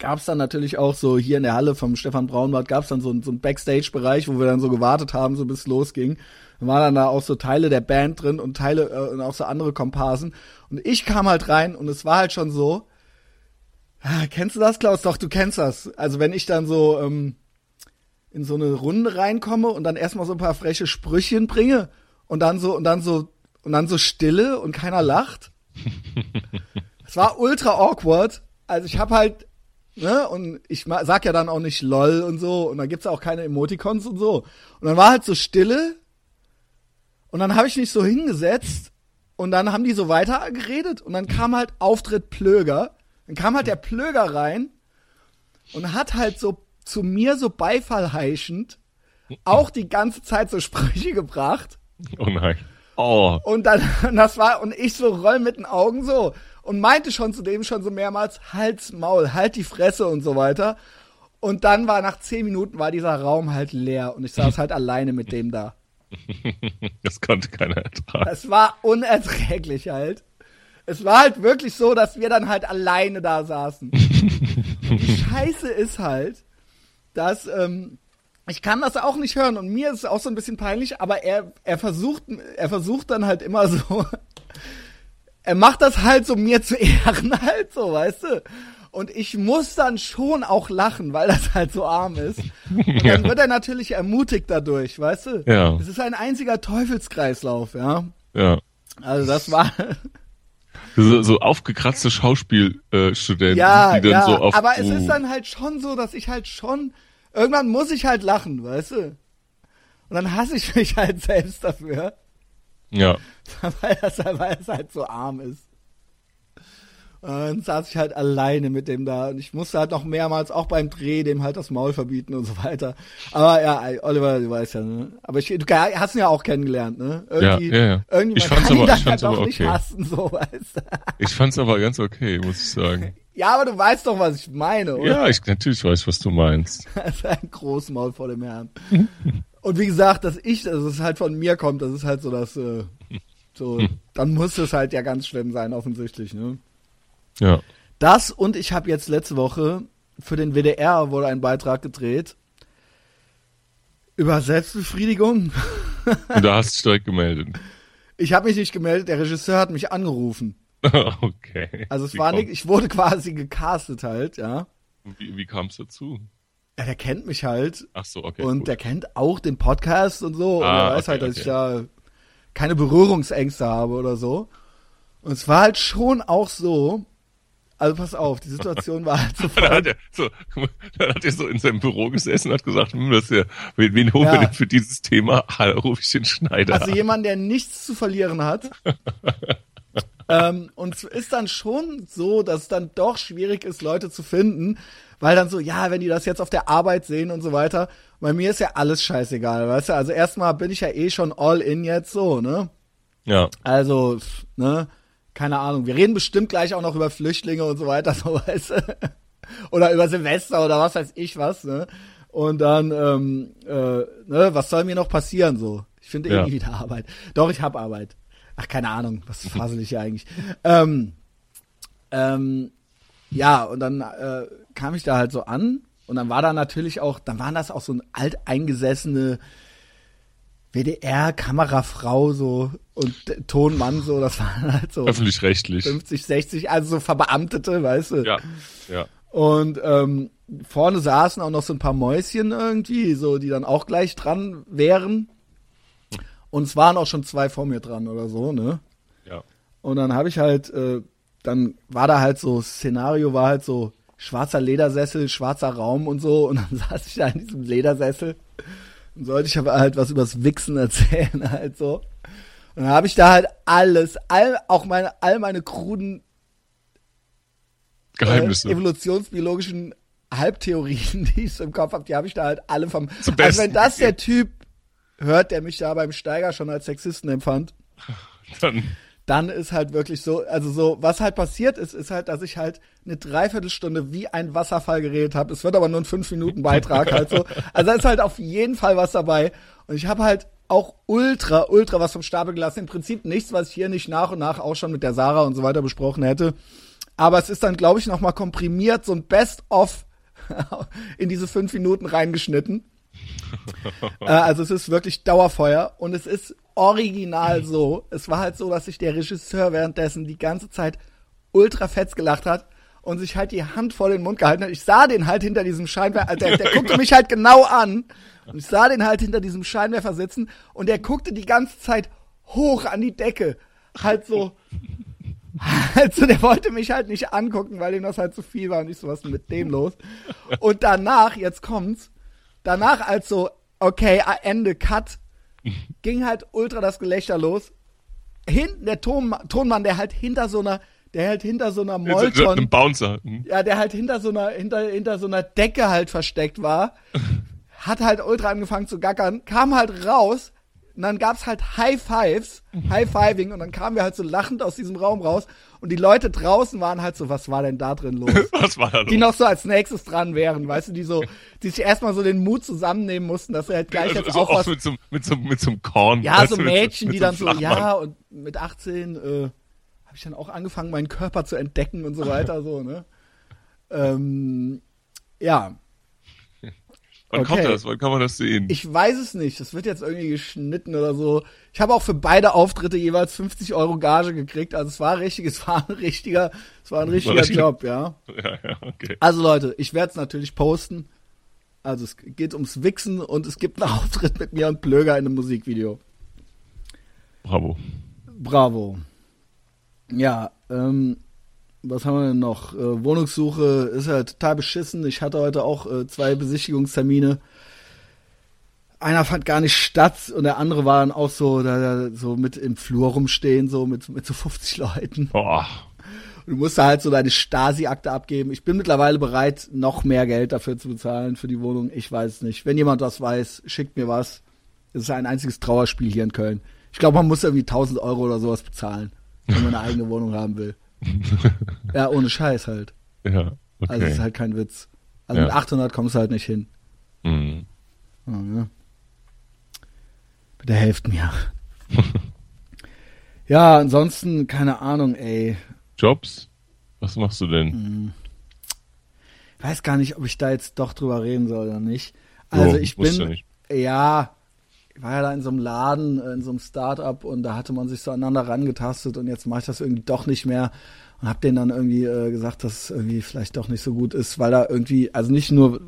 gab es dann natürlich auch so hier in der Halle vom Stefan Braunbart gab es dann so, so einen Backstage-Bereich, wo wir dann so gewartet haben, so bis es losging. Da waren dann da auch so Teile der Band drin und Teile äh, und auch so andere Komparsen. Und ich kam halt rein und es war halt schon so. Ah, kennst du das, Klaus? Doch, du kennst das. Also wenn ich dann so ähm, in so eine Runde reinkomme und dann erstmal so ein paar freche Sprüchen bringe und dann so und dann so und dann so Stille und keiner lacht. *laughs* Es war ultra awkward. Also ich habe halt ne? Und ich sag ja dann auch nicht lol und so. Und dann gibt's auch keine Emoticons und so. Und dann war halt so Stille. Und dann habe ich mich so hingesetzt. Und dann haben die so weiter geredet. Und dann kam halt Auftritt Plöger. Dann kam halt der Plöger rein. Und hat halt so zu mir so Beifall heischend auch die ganze Zeit so Sprüche gebracht. Oh nein. Oh. Und dann, *laughs* das war, und ich so roll mit den Augen so und meinte schon zu dem schon so mehrmals, Hals, Maul, halt die Fresse und so weiter. Und dann war nach zehn Minuten war dieser Raum halt leer und ich saß halt alleine mit dem da. *laughs* Das konnte keiner ertragen. Es war unerträglich halt. Es war halt wirklich so, dass wir dann halt alleine da saßen. die *laughs* Scheiße ist halt, dass ähm, ich kann das auch nicht hören und mir ist es auch so ein bisschen peinlich, aber er, er versucht, er versucht dann halt immer so, er macht das halt so mir zu Ehren *laughs* halt so, weißt du? Und ich muss dann schon auch lachen, weil das halt so arm ist. *laughs* Und dann wird er natürlich ermutigt dadurch, weißt du? Ja. Es ist ein einziger Teufelskreislauf, ja. Ja. Also das war, *laughs* So, so aufgekratzte Schauspielstudenten, ja, die dann ja, so auf. aber es ist dann halt schon so, dass ich halt schon, irgendwann muss ich halt lachen, weißt du? Und dann hasse ich mich halt selbst dafür, Ja. *laughs* weil das, weil es halt so arm ist. Und dann saß ich halt alleine mit dem da und ich musste halt noch mehrmals auch beim Dreh dem halt das Maul verbieten und so weiter. Aber ja, Oliver, du weißt ja, ne? Aber ich, du hast ihn ja auch kennengelernt, ne? Irgendwie, Ja, ja, ja. irgendwie Ich fand's aber- ich fand's halt auch aber nicht okay. hassen, so, weißt du? Ich fand's aber ganz okay, muss ich sagen. *laughs* Ja, aber du weißt doch, was ich meine, oder? Ja, ich natürlich weiß, was du meinst. *laughs* Das ist ein Großmaul vor dem Herrn. Und wie gesagt, dass ich, dass es halt von mir kommt, das ist halt so das, äh, so, dann muss es halt ja ganz schlimm sein, offensichtlich, ne? Ja. Das und ich habe jetzt letzte Woche für den WDR wurde ein Beitrag gedreht über Selbstbefriedigung. Und da hast du dich direkt gemeldet. Ich habe mich nicht gemeldet, der Regisseur hat mich angerufen. *laughs* okay. Also es Wie war nicht, ich wurde quasi gecastet halt, ja. Wie, wie kam es dazu? Der kennt mich halt Ach so, okay. und gut. der kennt auch den Podcast und so. und Ah, er weiß okay, halt, dass okay. ich da keine Berührungsängste habe oder so. Und es war halt schon auch so, also pass auf, die Situation war halt *laughs* so Dann hat er so, *laughs* dann hat er so in seinem Büro gesessen und hat gesagt, hm, das ja, wen, wen holen wir Ja. denn für dieses Thema? *laughs* Ah, da rufe ich den Schneider Also an. jemand, der nichts zu verlieren hat. ähm, und es ist dann schon so, dass es dann doch schwierig ist, Leute zu finden, weil dann so, ja, wenn die das jetzt auf der Arbeit sehen und so weiter, bei mir ist ja alles scheißegal, weißt du? Also erstmal bin ich ja eh schon all in jetzt so, ne? Ja, Also, ne? Keine Ahnung. Wir reden bestimmt gleich auch noch über Flüchtlinge und so weiter, *laughs* so weißt du? Oder über Silvester oder was weiß ich was, ne? Und dann, ähm, äh, ne, was soll mir noch passieren so? Ich finde eh Ja. nie wieder Arbeit. Doch, ich hab Arbeit. Ach, keine Ahnung, was fassel ich hier eigentlich? Ähm, ähm, ja, und dann äh, kam ich da halt so an und dann war da natürlich auch, dann waren das auch so ein alteingesessene WDR-Kamerafrau so und Tonmann so, das waren halt so öffentlich-rechtlich. 50, 60, also so Verbeamtete, weißt du? Ja, ja. Und ähm, vorne saßen auch noch so ein paar Mäuschen irgendwie, so die dann auch gleich dran wären. Und es waren auch schon zwei vor mir dran oder so, ne? Ja. Und dann habe ich halt, äh, dann war da halt so, Szenario war halt so schwarzer Ledersessel, schwarzer Raum und so. Und dann *laughs* saß ich da in diesem Ledersessel und sollte ich aber halt was übers Wichsen erzählen, *laughs* halt so. Und dann habe ich da halt alles, all, auch meine, all meine kruden Geheimnisse. äh, evolutionsbiologischen Halbtheorien, *laughs* die ich so im Kopf habe, die habe ich da halt alle vom. Zum also Besten wenn das der. Typ hört, der mich da beim Steiger schon als Sexisten empfand, Dann, dann ist halt wirklich so, also so, was halt passiert ist, ist halt, dass ich halt eine Dreiviertelstunde wie ein Wasserfall geredet habe. Es wird aber nur ein fünf Minuten Beitrag halt *laughs* so. Also da ist halt auf jeden Fall was dabei. Und ich habe halt auch ultra, ultra was vom Stapel gelassen. Im Prinzip nichts, was ich hier nicht nach und nach auch schon mit der Sarah und so weiter besprochen hätte. Aber es ist dann, glaube ich, nochmal komprimiert, so ein Best-of *laughs* in diese fünf Minuten reingeschnitten. *laughs* äh, also es ist wirklich Dauerfeuer und es ist original so. Es war halt so, dass sich der Regisseur währenddessen die ganze Zeit ultra fetz gelacht hat und sich halt die Hand vor den Mund gehalten hat. Ich sah den halt hinter diesem Scheinwerfer, also der, *laughs* der guckte mich halt genau an und ich sah den halt hinter diesem Scheinwerfer sitzen und der guckte die ganze Zeit hoch an die Decke. Halt so, *laughs* also der wollte mich halt nicht angucken, weil ihm das halt zu viel war und ich so, was ist mit dem los? Und danach, jetzt kommt's, danach als so, okay, Ende, Cut, *laughs* ging halt ultra das Gelächter los. Hinten der Ton, Tonmann, der halt hinter so einer, der halt hinter so einer ein Molton, Bouncer. Hm. ja, der halt hinter so einer, hinter, hinter so einer Decke halt versteckt war, *laughs* hat halt ultra angefangen zu gackern, kam halt raus, und dann gab's halt High Fives, High Fiving, und dann kamen wir halt so lachend aus diesem Raum raus, und die Leute draußen waren halt so, was war denn da drin los? *laughs* Was war da los? die noch so als nächstes dran wären, weißt du, die so, die sich erstmal so den Mut zusammennehmen mussten, dass sie halt gleich also, jetzt so auch was, mit so, mit so, mit so einem Korn. ja, so Mädchen, mit die dann so, Flachmann. ja, und mit 18, äh, habe ich dann auch angefangen, meinen Körper zu entdecken und so weiter, so, ne? Ähm, ja. Wann okay. kommt das? Wann kann man das sehen? Ich weiß es nicht. Das wird jetzt irgendwie geschnitten oder so. Ich habe auch für beide Auftritte jeweils 50 Euro Gage gekriegt. Also es war richtig, *laughs* es war ein richtiger, es war ein richtiger war Job, ja. Ja, ja, okay. Also Leute, ich werde es natürlich posten. Also es geht ums Wichsen und es gibt einen *laughs* Auftritt mit mir und Plöger in einem Musikvideo. Bravo. Bravo. Ja, ähm, was haben wir denn noch? Äh, Wohnungssuche ist halt total beschissen. Ich hatte heute auch äh, zwei Besichtigungstermine. Einer fand gar nicht statt und der andere war dann auch so, da, so mit im Flur rumstehen, so mit, mit so 50 Leuten. Boah. du musst da halt so deine Stasi-Akte abgeben. Ich bin mittlerweile bereit, noch mehr Geld dafür zu bezahlen für die Wohnung. Ich weiß es nicht. Wenn jemand was weiß, schickt mir was. Es ist ein einziges Trauerspiel hier in Köln. Ich glaube, man muss irgendwie 1000 Euro oder sowas bezahlen, wenn man eine eigene Wohnung haben will. *laughs* ja, ohne Scheiß halt. Ja, okay. Also es ist halt kein Witz. Also ja. mit 800 kommst du halt nicht hin. Mhm. Ja, ne? Bitte helft mir. *laughs* ja, ansonsten, keine Ahnung, ey. Jobs? Was machst du denn? Mhm. Ich weiß gar nicht, ob ich da jetzt doch drüber reden soll oder nicht. Also oh, ich bin, ja, ich war ja da in so einem Laden, äh, in so einem Start-up und da hatte man sich so aneinander rangetastet und jetzt mache ich das irgendwie doch nicht mehr und habe denen dann irgendwie äh, gesagt, dass es irgendwie vielleicht doch nicht so gut ist, weil da irgendwie, also nicht nur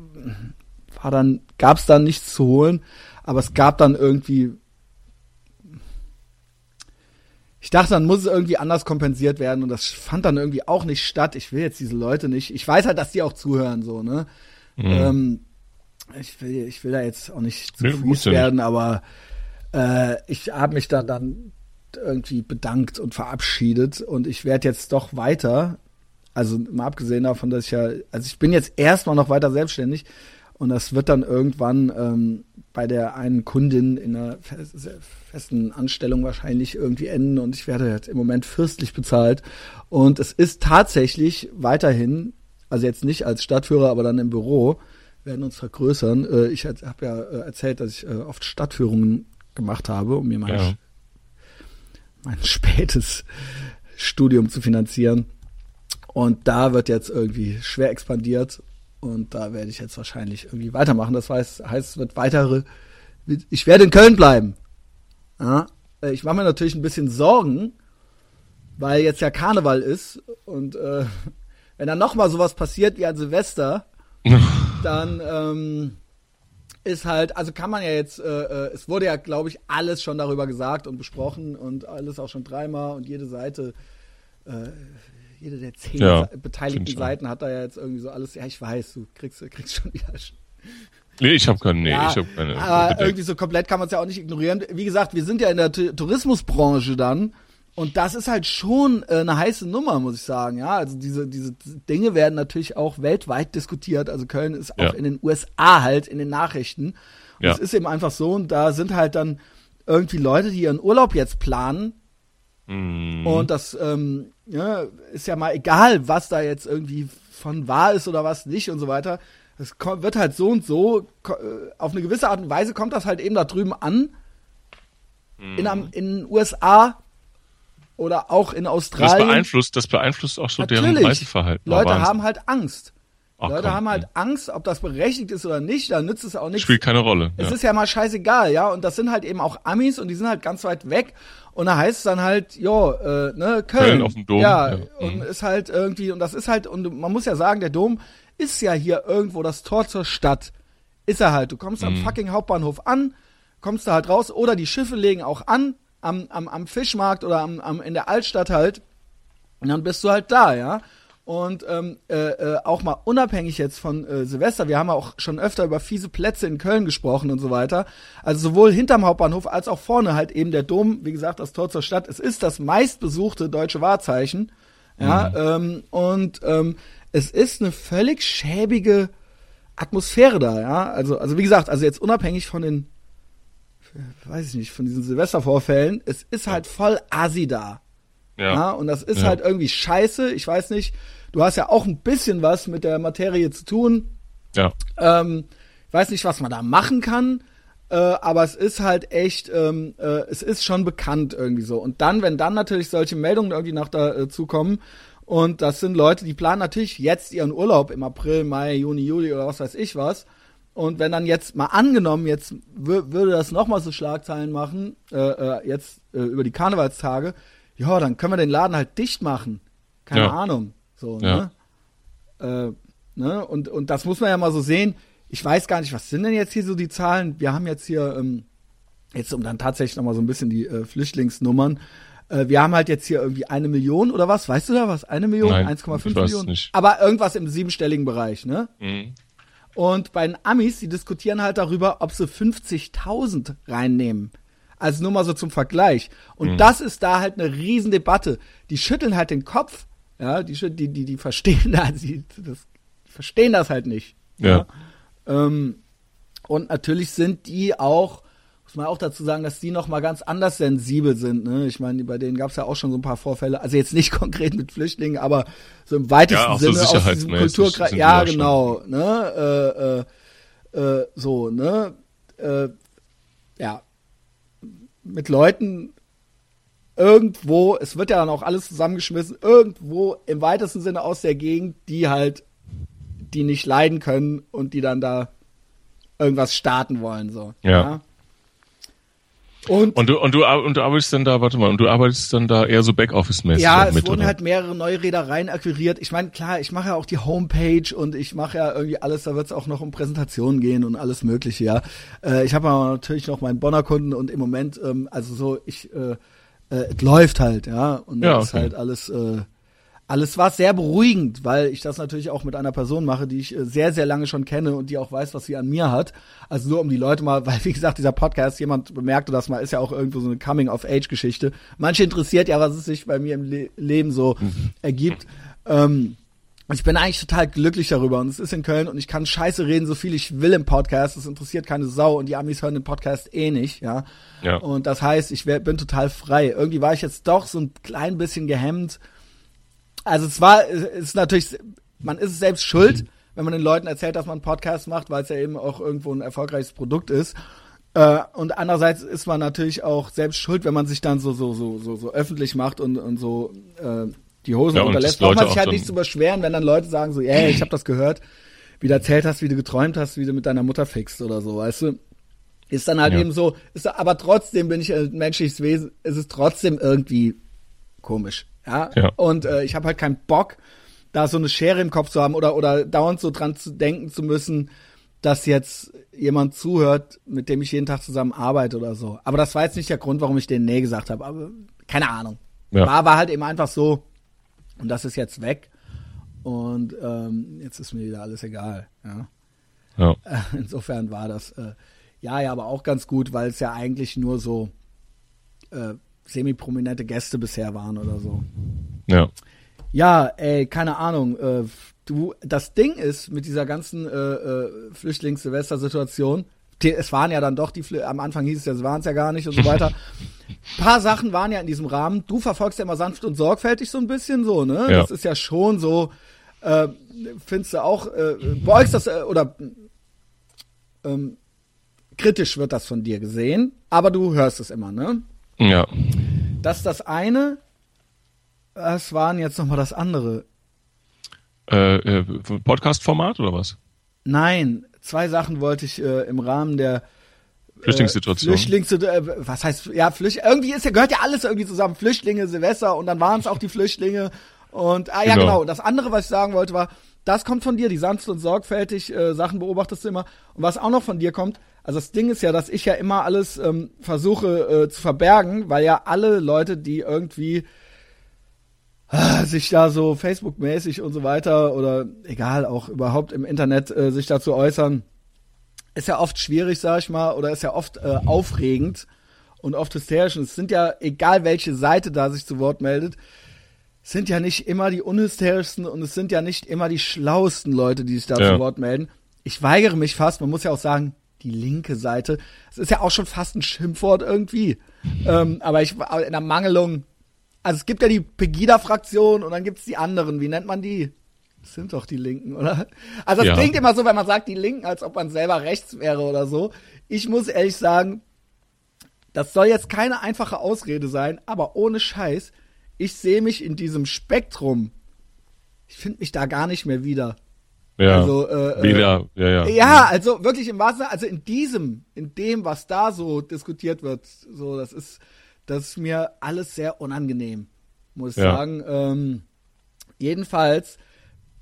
war dann, gab es dann nichts zu holen, aber es gab dann irgendwie ich dachte, dann muss es irgendwie anders kompensiert werden und das fand dann irgendwie auch nicht statt. Ich will jetzt diese Leute nicht. Ich weiß halt, dass die auch zuhören, so, ne? Mhm. Ähm, ich will, ich will da jetzt auch nicht zu nee, fies werden, nicht. aber äh, ich habe mich da dann irgendwie bedankt und verabschiedet und ich werde jetzt doch weiter, also mal abgesehen davon, dass ich ja, also ich bin jetzt erstmal noch weiter selbstständig und das wird dann irgendwann ähm, bei der einen Kundin in einer festen Anstellung wahrscheinlich irgendwie enden und ich werde jetzt im Moment fürstlich bezahlt und es ist tatsächlich weiterhin, also jetzt nicht als Stadtführer, aber dann im Büro, werden uns vergrößern. Äh, ich habe ja äh, erzählt, dass ich äh, oft Stadtführungen gemacht habe, um mir mein, ja. mein *laughs* spätes Studium zu finanzieren. Und da wird jetzt irgendwie schwer expandiert und da werde ich jetzt wahrscheinlich irgendwie weitermachen. Das heißt, heißt es wird weitere. Ich werde in Köln bleiben. Ja, ich mache mir natürlich ein bisschen Sorgen, weil jetzt ja Karneval ist und äh, *laughs* wenn dann noch mal sowas passiert wie an Silvester, *laughs* dann ähm, ist halt, also kann man ja jetzt, äh, äh, es wurde ja, glaube ich, alles schon darüber gesagt und besprochen und alles auch schon dreimal und jede Seite, äh, jede der zehn ja, beteiligten Seiten hat da ja jetzt irgendwie so alles, ja, ich weiß, du kriegst, kriegst schon wieder. Nee, ich habe keine, nee, ja, ich habe keine. Aber bitte. irgendwie so komplett kann man es ja auch nicht ignorieren. Wie gesagt, wir sind ja in der T Tourismusbranche dann und das ist halt schon äh, eine heiße Nummer, muss ich sagen. Ja, also diese, diese Dinge werden natürlich auch weltweit diskutiert. Also Köln ist auch ja. in den USA halt in den Nachrichten. Und ja. es ist eben einfach so, und da sind halt dann irgendwie Leute, die ihren Urlaub jetzt planen. Mhm. Und das ähm, ja, ist ja mal egal, was da jetzt irgendwie von wahr ist oder was nicht und so weiter. Es wird halt so und so, äh, auf eine gewisse Art und Weise kommt das halt eben da drüben an. Mhm. In, in den USA oder auch in Australien. Das beeinflusst, das beeinflusst auch so Natürlich. deren Reiseverhalten. Leute Wahnsinn. haben halt Angst. Ach, Leute komm, haben halt Angst, ob das berechtigt ist oder nicht, da nützt es auch nichts. Spielt keine Rolle. Es ja. ist ja mal scheißegal, ja. Und das sind halt eben auch Amis und die sind halt ganz weit weg. Und da heißt es dann halt, jo, äh, ne, Köln. Köln auf dem Dom. Ja, ja. und mhm. ist halt irgendwie, und das ist halt, und man muss ja sagen, der Dom ist ja hier irgendwo das Tor zur Stadt. Ist er halt. Du kommst mhm. am fucking Hauptbahnhof an, kommst da halt raus, oder die Schiffe legen auch an, am, am, am Fischmarkt oder am, am, in der Altstadt halt. Und dann bist du halt da, ja. Und ähm, äh, äh, auch mal unabhängig jetzt von äh, Silvester, wir haben auch schon öfter über fiese Plätze in Köln gesprochen und so weiter. Also sowohl hinterm Hauptbahnhof als auch vorne halt eben der Dom, wie gesagt, das Tor zur Stadt. Es ist das meistbesuchte deutsche Wahrzeichen. Ja, mhm. ähm, und ähm, es ist eine völlig schäbige Atmosphäre da, ja. Also, also wie gesagt, also jetzt unabhängig von den weiß ich nicht, von diesen Silvestervorfällen, es ist halt voll assi da. Ja. ja. Und das ist ja. halt irgendwie scheiße. Ich weiß nicht, du hast ja auch ein bisschen was mit der Materie zu tun. Ja. Ähm, ich weiß nicht, was man da machen kann. Äh, aber es ist halt echt, ähm, äh, es ist schon bekannt irgendwie so. Und dann, wenn dann natürlich solche Meldungen irgendwie noch dazu äh, kommen, und das sind Leute, die planen natürlich jetzt ihren Urlaub im April, Mai, Juni, Juli oder was weiß ich was. Und wenn dann jetzt mal angenommen, jetzt würde das nochmal so Schlagzeilen machen, äh, äh, jetzt äh, über die Karnevalstage, ja, dann können wir den Laden halt dicht machen. Keine ja. Ahnung. So, ja. ne? Ne? Und, und das muss man ja mal so sehen. Ich weiß gar nicht, was sind denn jetzt hier so die Zahlen? Wir haben jetzt hier, ähm, jetzt um dann tatsächlich nochmal so ein bisschen die äh, Flüchtlingsnummern. Äh, wir haben halt jetzt hier irgendwie eine Million oder was? Weißt du da was? Eine Million? 1,5 Millionen? Nicht. Aber irgendwas im siebenstelligen Bereich, ne? Mhm. Und bei den Amis, die diskutieren halt darüber, ob sie 50.000 reinnehmen. Also nur mal so zum Vergleich. Und mhm. das ist da halt eine Riesendebatte. Die schütteln halt den Kopf. Ja, die, die, die, die verstehen *laughs* das, die, das, verstehen das halt nicht. Ja. ja. Ähm, und natürlich sind die auch, muss man auch dazu sagen, dass die noch mal ganz anders sensibel sind. Ne? Ich meine, bei denen gab es ja auch schon so ein paar Vorfälle. Also jetzt nicht *laughs* konkret mit Flüchtlingen, aber so im weitesten ja, Sinne so aus diesem Kulturkreis. Ja, genau. Ne? Äh, äh, äh, so, ne? Äh, ja, mit Leuten irgendwo, es wird ja dann auch alles zusammengeschmissen, irgendwo im weitesten Sinne aus der Gegend, die halt, die nicht leiden können und die dann da irgendwas starten wollen, so. Ja. ja? Und, und, du, und, du, und du arbeitest dann da, warte mal, und du arbeitest dann da eher so Backoffice-mäßig Ja, es mit, wurden oder? halt mehrere neue Reedereien akquiriert. Ich meine, klar, ich mache ja auch die Homepage und ich mache ja irgendwie alles, da wird es auch noch um Präsentationen gehen und alles mögliche, ja. Äh, ich habe aber natürlich noch meinen Bonner Kunden und im Moment, ähm, also so, ich, äh, äh, es läuft halt, ja. Und ja, das okay. ist halt alles, äh, alles war sehr beruhigend, weil ich das natürlich auch mit einer Person mache, die ich äh, sehr, sehr lange schon kenne und die auch weiß, was sie an mir hat. Also nur um die Leute mal, *laughs* weil wie gesagt, dieser Podcast, jemand bemerkte das mal, ist ja auch irgendwo so eine Coming-of-Age-Geschichte. Manche interessiert ja, was es sich bei mir im Le Leben so mhm. ergibt. Ähm, und ich bin eigentlich total glücklich darüber. Und es ist in Köln und ich kann scheiße reden, so viel ich will im Podcast. Das interessiert keine Sau und die Amis hören den Podcast eh nicht, ja. ja. Und das heißt, ich wär, bin total frei. Irgendwie war ich jetzt doch so ein klein bisschen gehemmt also es war, es ist natürlich, man ist selbst schuld, wenn man den Leuten erzählt, dass man einen Podcast macht, weil es ja eben auch irgendwo ein erfolgreiches Produkt ist. Äh, und andererseits ist man natürlich auch selbst schuld, wenn man sich dann so so so so, so öffentlich macht und und so äh, die Hosen ja, runterlässt. Braucht man sich halt nicht zu beschweren, wenn dann Leute sagen so, ey, ich habe das gehört, wie du erzählt hast, wie du geträumt hast, wie du mit deiner Mutter fixt oder so, weißt du? Ist dann halt ja. eben so, ist, aber trotzdem bin ich ein menschliches Wesen, ist es trotzdem irgendwie komisch. Ja. ja. Und äh, ich habe halt keinen Bock, da so eine Schere im Kopf zu haben oder, oder dauernd so dran zu denken zu müssen, dass jetzt jemand zuhört, mit dem ich jeden Tag zusammen arbeite oder so. Aber das war jetzt nicht der Grund, warum ich den Nee gesagt habe. Aber keine Ahnung. Ja. War, war halt eben einfach so. Und das ist jetzt weg. Und ähm, jetzt ist mir wieder alles egal. Ja. ja. *laughs* Insofern war das äh, ja, ja, aber auch ganz gut, weil es ja eigentlich nur so äh, semi-prominente Gäste bisher waren oder so. Ja. Ja, ey, keine Ahnung. Äh, du, das Ding ist mit dieser ganzen äh, äh, Flüchtlings-Silvester-Situation, es waren ja dann doch die, Flü am Anfang hieß es ja, es waren es ja gar nicht und so weiter. Ein *laughs* paar Sachen waren ja in diesem Rahmen. Du verfolgst ja immer sanft und sorgfältig so ein bisschen so, ne? Ja. Das ist ja schon so, äh, findest du auch, äh, beugst das, äh, oder ähm, kritisch wird das von dir gesehen, aber du hörst es immer, ne? Ja. Das ist das eine. Was waren jetzt nochmal das andere? Äh, äh, Podcast-Format oder was? Nein, zwei Sachen wollte ich äh, im Rahmen der äh, Flüchtlingssituation. Flüchtlings, äh, was heißt, ja, Flücht, irgendwie ist gehört ja alles irgendwie zusammen. Flüchtlinge, Silvester und dann waren es auch die Flüchtlinge. Und, ah ja, genau. genau. Das andere, was ich sagen wollte, war, das kommt von dir, die sanft und sorgfältig äh, Sachen beobachtest du immer. Und was auch noch von dir kommt, also das Ding ist ja, dass ich ja immer alles ähm, versuche äh, zu verbergen, weil ja alle Leute, die irgendwie äh, sich da so Facebook-mäßig und so weiter oder egal, auch überhaupt im Internet äh, sich dazu äußern, ist ja oft schwierig, sag ich mal, oder ist ja oft äh, aufregend und oft hysterisch. Und es sind ja, egal welche Seite da sich zu Wort meldet, sind ja nicht immer die unhysterischsten und es sind ja nicht immer die schlauesten Leute, die sich da ja. zu Wort melden. Ich weigere mich fast, man muss ja auch sagen, die linke Seite. Es ist ja auch schon fast ein Schimpfwort irgendwie. ähm, aber ich in der Mangelung. Also es gibt ja die Pegida-Fraktion und dann gibt es die anderen. Wie nennt man die? Das sind doch die Linken, oder? Also es ja. klingt immer so, wenn man sagt die Linken, als ob man selber rechts wäre oder so. Ich muss ehrlich sagen, das soll jetzt keine einfache Ausrede sein, aber ohne Scheiß, ich sehe mich in diesem Spektrum. Ich finde mich da gar nicht mehr wieder. Ja. Also, äh, Weder, ja, ja. Ja, also wirklich im wahrsten also in diesem, in dem, was da so diskutiert wird, so, das ist, das ist mir alles sehr unangenehm, muss ich Ja. sagen. Ähm, jedenfalls,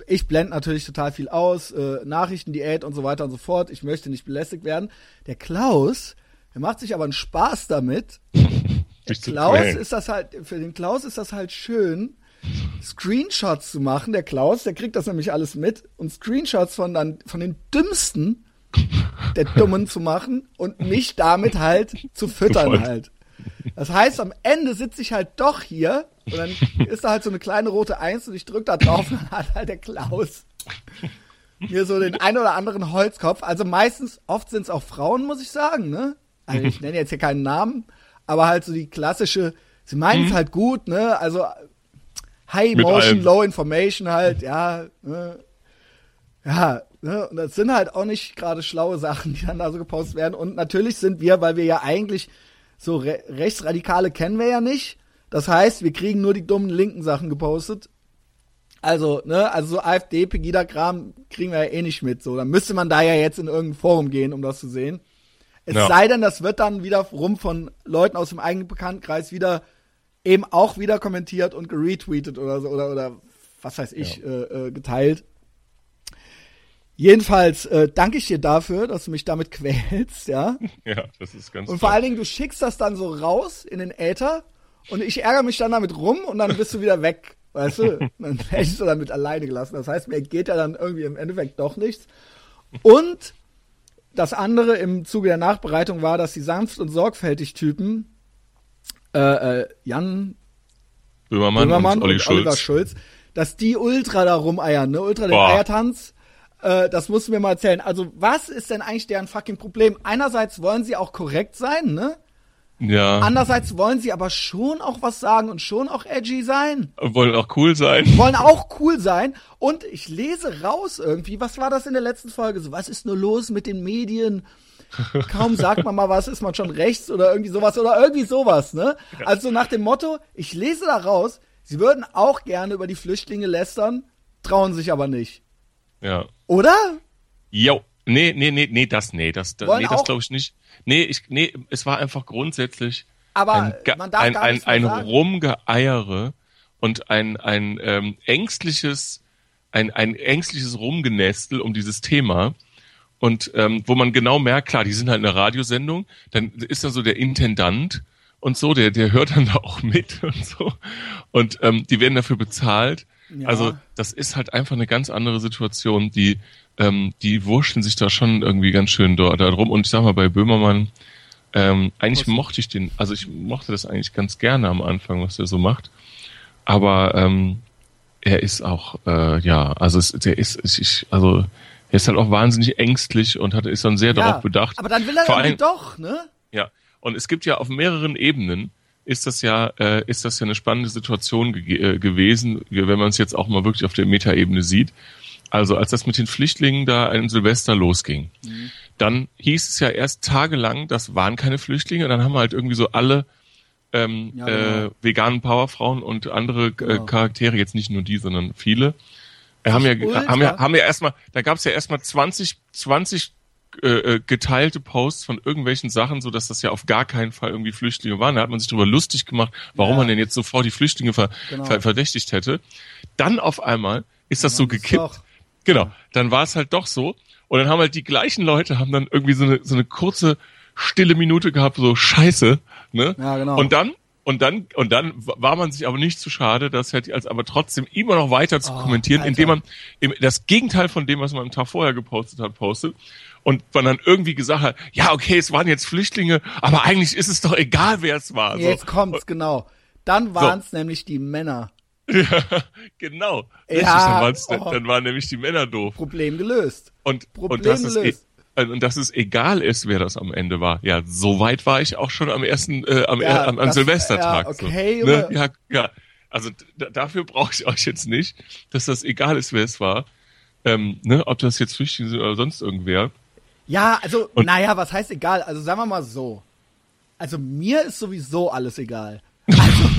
ich blende natürlich total viel aus, äh, Nachrichten, Diät und so weiter und so fort. Ich möchte nicht belästigt werden. Der Klaus, der macht sich aber einen Spaß damit. *laughs* Klaus ist das halt, für den Klaus ist das halt schön, Screenshots zu machen. Der Klaus, der kriegt das nämlich alles mit und Screenshots von dann, von den dümmsten der Dummen zu machen und mich damit halt zu füttern Voll. halt. Das heißt, am Ende sitze ich halt doch hier und dann ist da halt so eine kleine rote Eins und ich drück da drauf und dann hat halt der Klaus mir so den ein oder anderen Holzkopf. Also meistens, oft sind es auch Frauen, muss ich sagen, ne? Also ich nenne jetzt hier keinen Namen, aber halt so die klassische, sie meinen es halt gut, ne? Also High Emotion, allem. Low Information halt, ja, ne? Ja, ne? Und das sind halt auch nicht gerade schlaue Sachen, die dann da so gepostet werden. Und natürlich sind wir, weil wir ja eigentlich so Re Rechtsradikale kennen wir ja nicht. Das heißt, wir kriegen nur die dummen linken Sachen gepostet. Also, ne, also so AfD, Pegida-Kram kriegen wir ja eh nicht mit. So, dann müsste man da ja jetzt in irgendein Forum gehen, um das zu sehen. Es Ja. sei denn, das wird dann wieder rum von Leuten aus dem eigenen Bekanntenkreis wieder eben auch wieder kommentiert und geretweetet oder so oder oder was weiß ich äh, äh, geteilt. Jedenfalls äh, danke ich dir dafür, dass du mich damit *laughs* quälst, ja. Ja, das ist ganz Und vor toll. allen Dingen, du schickst das dann so raus in den Äther und ich ärgere mich dann damit rum und dann bist du wieder weg. Weißt du? *laughs* Dann hättest du damit alleine gelassen. Das heißt, mir geht ja dann irgendwie im Endeffekt doch nichts. Und das andere im Zuge der Nachbereitung war, dass die sanft und sorgfältig Typen, äh, äh, Jan Böhmermann, Böhmermann und Olli und Oliver Schulz. Schulz, dass die ultra da rumeiern, ne? Ultra den Boah. Eiertanz. Äh, das musst du mir mal erzählen. Also, was ist denn eigentlich deren fucking Problem? Einerseits wollen sie auch korrekt sein, ne? Ja, Andererseits wollen sie aber schon auch was sagen und schon auch edgy sein. wollen auch cool sein. Wollen auch cool sein. Und ich lese raus irgendwie, was war das in der letzten Folge? So, was ist nur los mit den Medien? Kaum sagt man mal was, ist man schon rechts oder irgendwie sowas oder irgendwie sowas, ne? Also nach dem Motto, ich lese da raus, sie würden auch gerne über die Flüchtlinge lästern, trauen sich aber nicht. Ja. Oder? Jo. Nee, nee, nee, nee, das, nee, das, Wollen nee, das glaube ich nicht. Nee, ich, nee, es war einfach grundsätzlich Aber ein, man darf ein, gar ein, ein sagen. Rumgeeiere und ein, ein ähm, ängstliches, ein, ein ängstliches Rumgenestel um dieses Thema. Und ähm, wo man genau merkt, klar, die sind halt in einer Radiosendung, dann ist da so der Intendant und so, der, der hört dann *laughs* da auch mit und so. Und ähm, die werden dafür bezahlt. Ja. Also das ist halt einfach eine ganz andere Situation. Die, ähm, die wurschteln sich da schon irgendwie ganz schön dort da drum. Und ich sag mal, bei Böhmermann, ähm, eigentlich Was? mochte ich den, also ich mochte das eigentlich ganz gerne am Anfang, was er so macht. Aber ähm, er ist auch, äh, ja, also es, der ist, ich, also er ist halt auch wahnsinnig ängstlich und hat, ist dann sehr darauf bedacht. Aber dann will er allem- doch, ne? Ja, und es gibt ja auf mehreren Ebenen ist das ja äh, ist das ja eine spannende Situation ge äh, gewesen, wenn man es jetzt auch mal wirklich auf der Metaebene sieht. Also als das mit den Flüchtlingen da an Silvester losging, dann hieß es ja erst tagelang, das waren keine Flüchtlinge. Und dann haben halt irgendwie so alle ähm, Ja, genau. äh, veganen Powerfrauen und andere äh, Genau. Charaktere, jetzt nicht nur die, sondern viele, äh, haben ja, haben ja, haben ja erstmal, da gab es ja erstmal 20, 20 äh, äh, geteilte Posts von irgendwelchen Sachen, so dass das ja auf gar keinen Fall irgendwie Flüchtlinge waren. Da hat man sich darüber lustig gemacht, warum Ja. man denn jetzt sofort die Flüchtlinge ver Genau. ver verdächtigt hätte. Dann auf einmal ist das so Dann ist gekippt. Genau, dann war es halt doch so. Und dann haben halt die gleichen Leute haben dann irgendwie so eine, so eine kurze stille Minute gehabt, so Scheiße, ne? Ja, genau. Und dann und dann und dann war man sich aber nicht zu schade, das hätte als aber trotzdem immer noch weiter zu Oh, kommentieren, Alter. indem man im, das Gegenteil von dem, was man am Tag vorher gepostet hat, postet. Und man dann irgendwie gesagt hat, ja, okay, es waren jetzt Flüchtlinge, aber eigentlich ist es doch egal, wer es war. So. Jetzt kommt's, genau. Dann waren's nämlich die Männer. *laughs* Genau. Ja, Richtig, dann, oh. dann waren nämlich die Männer doof. Problem gelöst. Und, Problem und, dass es, gelöst. e- und dass es egal ist, wer das am Ende war. Ja, so weit war ich auch schon am ersten, äh, am, Ja, äh, am, am das- Silvestertag. ja, okay, so. ne? Ja, ja. Also dafür brauche ich euch jetzt nicht, dass das egal ist, wer es war. Ähm, ne? Ob das jetzt Flüchtlinge sind oder sonst irgendwer. Ja, also, Und- naja, was heißt egal? Also sagen wir mal so. Also mir ist sowieso alles egal. *laughs* Also,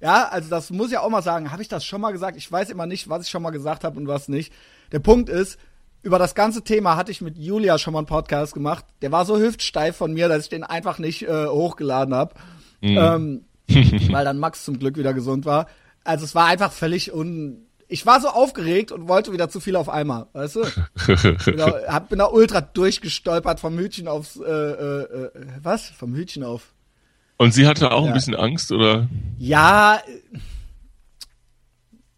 ja, also das muss ich auch mal sagen. Habe ich das schon mal gesagt? Ich weiß immer nicht, was ich schon mal gesagt habe und was nicht. Der Punkt ist, über das ganze Thema hatte ich mit Julia schon mal einen Podcast gemacht. Der war so hüftsteif von mir, dass ich den einfach nicht äh, hochgeladen habe. Mhm. Ähm, *laughs* weil dann Max zum Glück wieder gesund war. Also es war einfach völlig un. Ich war so aufgeregt und wollte wieder zu viel auf einmal, weißt du? *laughs* bin, da, hab, bin da ultra durchgestolpert vom Hütchen aufs äh, äh, äh, was? Vom Hütchen auf. Und sie hatte auch ja. ein bisschen Angst, oder? Ja.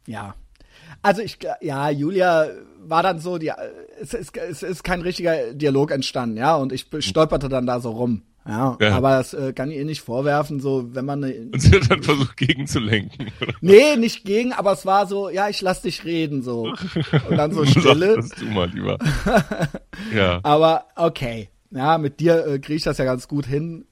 Ja. Also ich, ja, Julia war dann so, die, es, es, es ist kein richtiger Dialog entstanden, ja, und ich stolperte dann da so rum. Ja, ja. aber das äh, kann ich ihr nicht vorwerfen, so wenn man ne, *laughs* Und sie hat dann versucht gegenzulenken. Oder? Nee, nicht gegen, aber es war so, ja, ich lass dich reden so. *laughs* Und dann so Stille. Sag das du mal lieber. *laughs* ja. Aber okay. Ja, mit dir äh, kriege ich das ja ganz gut hin.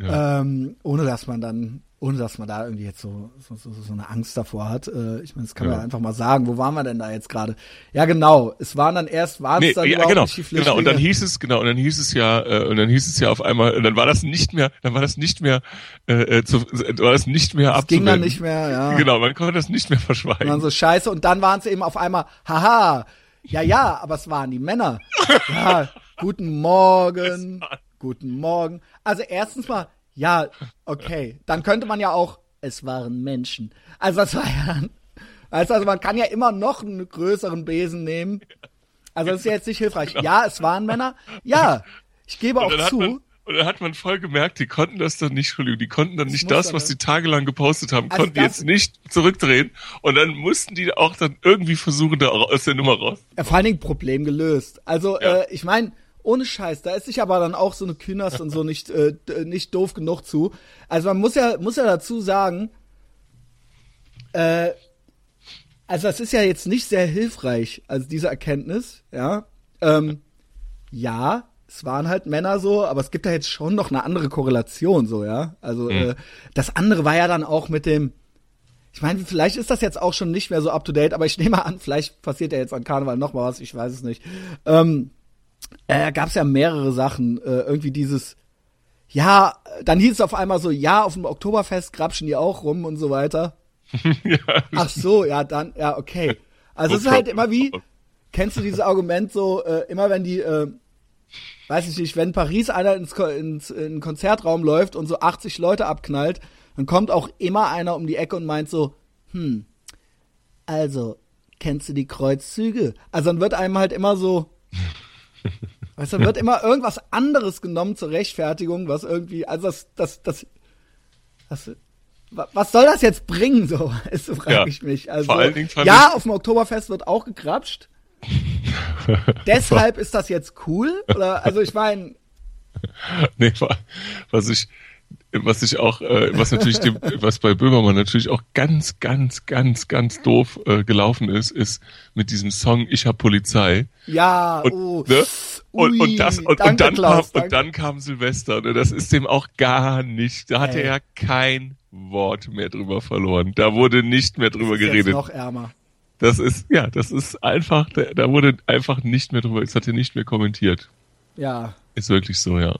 Ja. Ähm, ohne dass man dann ohne dass man da irgendwie jetzt so, so, so, so eine Angst davor hat. Äh, ich meine, das kann ja. man einfach mal sagen. Wo waren wir denn da jetzt gerade? Ja, genau. Es waren dann erst, waren nee, es dann ja, genau, nicht die Flüchtlinge. Genau, und dann hieß es, genau, und dann hieß es ja, äh, und dann hieß es ja auf einmal, und dann war das nicht mehr, dann war das nicht mehr, äh, äh zu, war das nicht mehr das ging dann nicht mehr, ja. Genau, man konnte das nicht mehr verschweigen. Und dann so scheiße, und dann waren es eben auf einmal, haha, ja, ja, aber es waren die Männer. *laughs* Ja, guten Morgen, guten Morgen. Also erstens mal, ja, okay. Dann könnte man ja auch, es waren Menschen. Also das war ja also, also man kann ja immer noch einen größeren Besen nehmen. Also das ist ja jetzt nicht hilfreich. Genau. Ja, es waren Männer. Ja, ich gebe auch zu. Man, und dann hat man voll gemerkt, die konnten das dann nicht, Entschuldigung, die konnten dann nicht das, was sie tagelang gepostet haben, also konnten die jetzt nicht zurückdrehen. Und dann mussten die auch dann irgendwie versuchen, da aus der Nummer raus. Ja, vor allen Dingen Problem gelöst. Also, ja. äh, ich meine, ohne Scheiß, da ist sich aber dann auch so eine Künast und so nicht, äh, nicht doof genug zu. Also man muss ja, muss ja dazu sagen, äh, also das ist ja jetzt nicht sehr hilfreich, also diese Erkenntnis, ja. Ähm, ja, es waren halt Männer so, aber es gibt da jetzt schon noch eine andere Korrelation, so, ja. Also mhm. äh, das andere war ja dann auch mit dem, ich meine, vielleicht ist das jetzt auch schon nicht mehr so up to date, aber ich nehme an, vielleicht passiert ja jetzt an Karneval noch mal was, ich weiß es nicht. Ähm, äh, gab es ja mehrere Sachen. Äh, irgendwie dieses, ja, dann hieß es auf einmal so, ja, auf dem Oktoberfest grapschen die auch rum und so weiter. *laughs* ja. Ach so, ja, dann, ja, okay. Also es ist halt immer wie, kennst du dieses Argument so, äh, immer wenn die, äh, weiß ich nicht, wenn Paris einer ins, ins in den Konzertraum läuft und so 80 Leute abknallt, dann kommt auch immer einer um die Ecke und meint so, hm, also, kennst du die Kreuzzüge? Also dann wird einem halt immer so, Weißt du, wird immer irgendwas anderes genommen zur Rechtfertigung, was irgendwie, also das, das, das, das was soll das jetzt bringen, so, *laughs* ist, so frage ja, ich mich. Also, vor allen Dingen ja, auf dem Oktoberfest wird auch gekrapscht. *laughs* Deshalb ist das jetzt cool, oder, also ich meine. Nee, was ich, was ich auch, äh, was natürlich dem, was bei Böhmermann natürlich auch ganz, ganz, ganz, ganz doof äh, gelaufen ist, ist mit diesem Song Ich hab Polizei. Ja, und, oh. Ne? Und, Ui, und das und, danke, und dann Klaus, kam und dann kam Silvester. Ne? Das ist dem auch gar nicht. Da hat er ja kein Wort mehr drüber verloren. Da wurde nicht mehr drüber das ist geredet. Jetzt noch ärmer. Das ist ja, das ist einfach. Da, wurde einfach nicht mehr drüber. Es hat er nicht mehr kommentiert. Ja. Ist wirklich so, ja.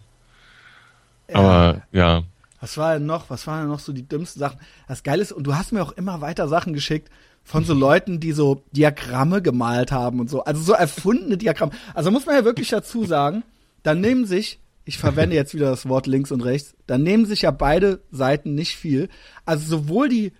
ja. Aber ja. Was war denn noch? Was waren denn noch so die dümmsten Sachen? Das Geile ist, und du hast mir auch immer weiter Sachen geschickt von so Leuten, die so Diagramme gemalt haben und so. Also so erfundene Diagramme. Also muss man ja wirklich dazu sagen, dann nehmen sich, ich verwende jetzt wieder das Wort links und rechts, dann nehmen sich ja beide Seiten nicht viel. Also sowohl die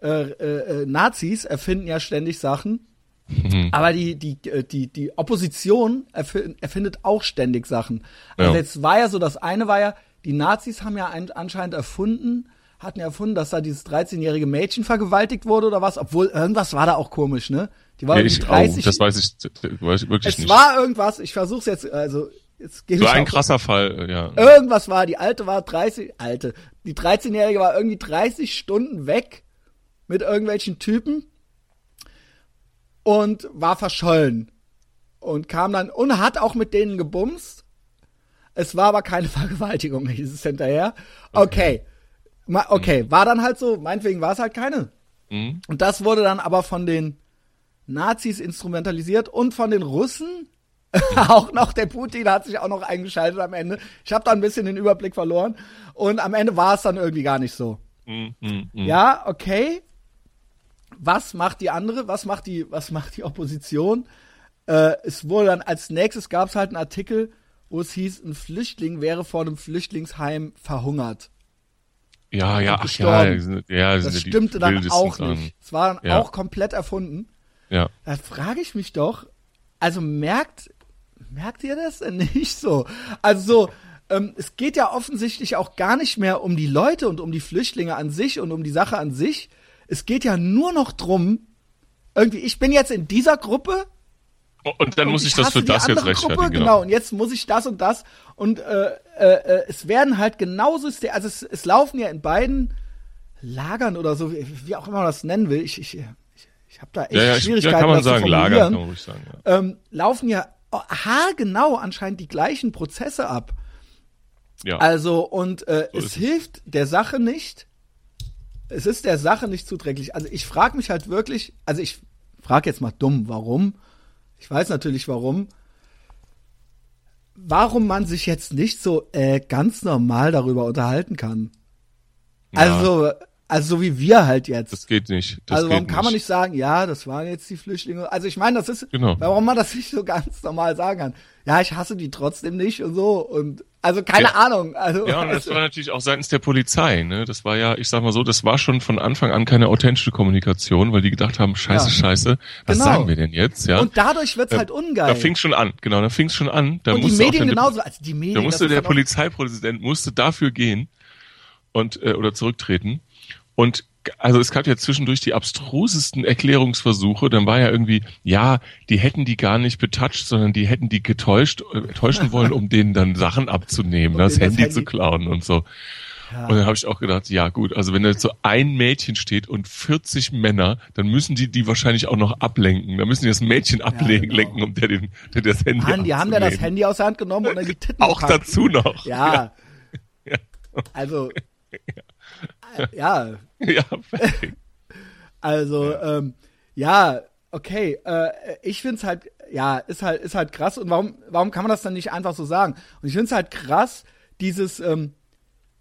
äh, äh, äh Nazis erfinden ja ständig Sachen, mhm. aber die, die, äh, die, die Opposition erfindet auch ständig Sachen. Also ja. jetzt war ja so, das eine war ja, die Nazis haben ja anscheinend erfunden, hatten ja erfunden, dass da dieses 13-jährige Mädchen vergewaltigt wurde oder was, obwohl irgendwas war da auch komisch, ne? Die war ja, ich, 30. Oh, das weiß ich, weiß ich wirklich es nicht. Es war irgendwas, ich versuch's jetzt, also jetzt gebe so ein krasser Fall, ja. Irgendwas war, die alte war 30, alte, die 13-jährige war irgendwie 30 Stunden weg mit irgendwelchen Typen und war verschollen und kam dann und hat auch mit denen gebumst es war aber keine *laughs* Vergewaltigung, hieß es hinterher. Okay. Okay, okay. Mhm. war dann halt so, meinetwegen war es halt keine. Mhm. Und das wurde dann aber von den Nazis instrumentalisiert und von den Russen *laughs* auch noch, der Putin hat sich auch noch eingeschaltet am Ende. Ich habe da ein bisschen den Überblick verloren und am Ende war es dann irgendwie gar nicht so. Mh, mh. Ja, okay. Was macht die andere? Was macht die, was macht die Opposition? äh, es wurde dann als nächstes gab es halt einen Artikel, wo es hieß, ein Flüchtling wäre vor einem Flüchtlingsheim verhungert. Ja, ja, ach ja, ja, Das stimmte dann auch nicht. Es war dann Ja. auch komplett erfunden. Ja. Da frage ich mich doch, also merkt, merkt ihr das denn *laughs* nicht so? Also so, ähm, es geht ja offensichtlich auch gar nicht mehr um die Leute und um die Flüchtlinge an sich und um die Sache an sich. Es geht ja nur noch drum, irgendwie, ich bin jetzt in dieser Gruppe Und dann und muss ich das hasse für das jetzt rechtfertigen. Gruppe, genau. Und jetzt muss ich das und das. Und äh, äh, äh, es werden halt genauso, also es, es laufen ja in beiden Lagern oder so, wie auch immer man das nennen will. Ich, ich, ich, ich habe da echt Ja, ja, ich, Schwierigkeiten, ja, kann man das sagen, Lager, kann man ruhig sagen. Ja. Ähm, laufen ja haargenau anscheinend die gleichen Prozesse ab. Ja. Also, und äh, So es. hilft der Sache nicht. Es ist der Sache nicht zuträglich. Also ich frage mich halt wirklich, also ich frage jetzt mal dumm, warum? Ich weiß natürlich warum. Warum man sich jetzt nicht so äh, ganz normal darüber unterhalten kann. Ja, Also, also so wie wir halt jetzt. das geht nicht. Das also warum kann man nicht sagen, ja, das waren jetzt die Flüchtlinge. Also ich meine, das ist, Genau. warum man das nicht so ganz normal sagen kann. Ja, ich hasse die trotzdem nicht und so. Und also keine Ja. Ahnung. Also, Ja, und das war natürlich auch seitens der Polizei. Ne? Das war ja, ich sag mal so, das war schon von Anfang an keine authentische Kommunikation, weil die gedacht haben, scheiße, Ja. scheiße, was Genau. sagen wir denn jetzt? Ja, und dadurch wird's halt ungeil. da fing's schon an. Genau, da fing's schon an. Da und die musste auch Medien genauso. Also die Medien. Da musste der Polizeipräsident musste dafür gehen und äh, oder zurücktreten. Und also es gab ja zwischendurch die abstrusesten Erklärungsversuche. Dann war ja irgendwie, ja, die hätten die gar nicht betatscht, sondern die hätten die getäuscht, äh, täuschen wollen, um denen dann Sachen abzunehmen, *laughs* Um das, denen das Handy, zu Handy- klauen und so. Ja. Und dann habe ich auch gedacht, ja gut, also wenn da jetzt so ein Mädchen steht und 40 Männer, dann müssen die die wahrscheinlich auch noch ablenken. Da müssen die das Mädchen ablenken, genau. lenken, um der, den, der das Handy Mann, die haben ja das. Handy aus der Hand genommen und dann die Titten Auch gepackt. dazu noch. Ja. *laughs* Ja. Also, *laughs* ja, *laughs* Ja, perfekt. Also, ähm, ja, okay. Äh, ich find's halt, ja, ist halt, ist halt krass. Und warum, warum kann man das dann nicht einfach so sagen? Und ich find's halt krass, dieses, ähm,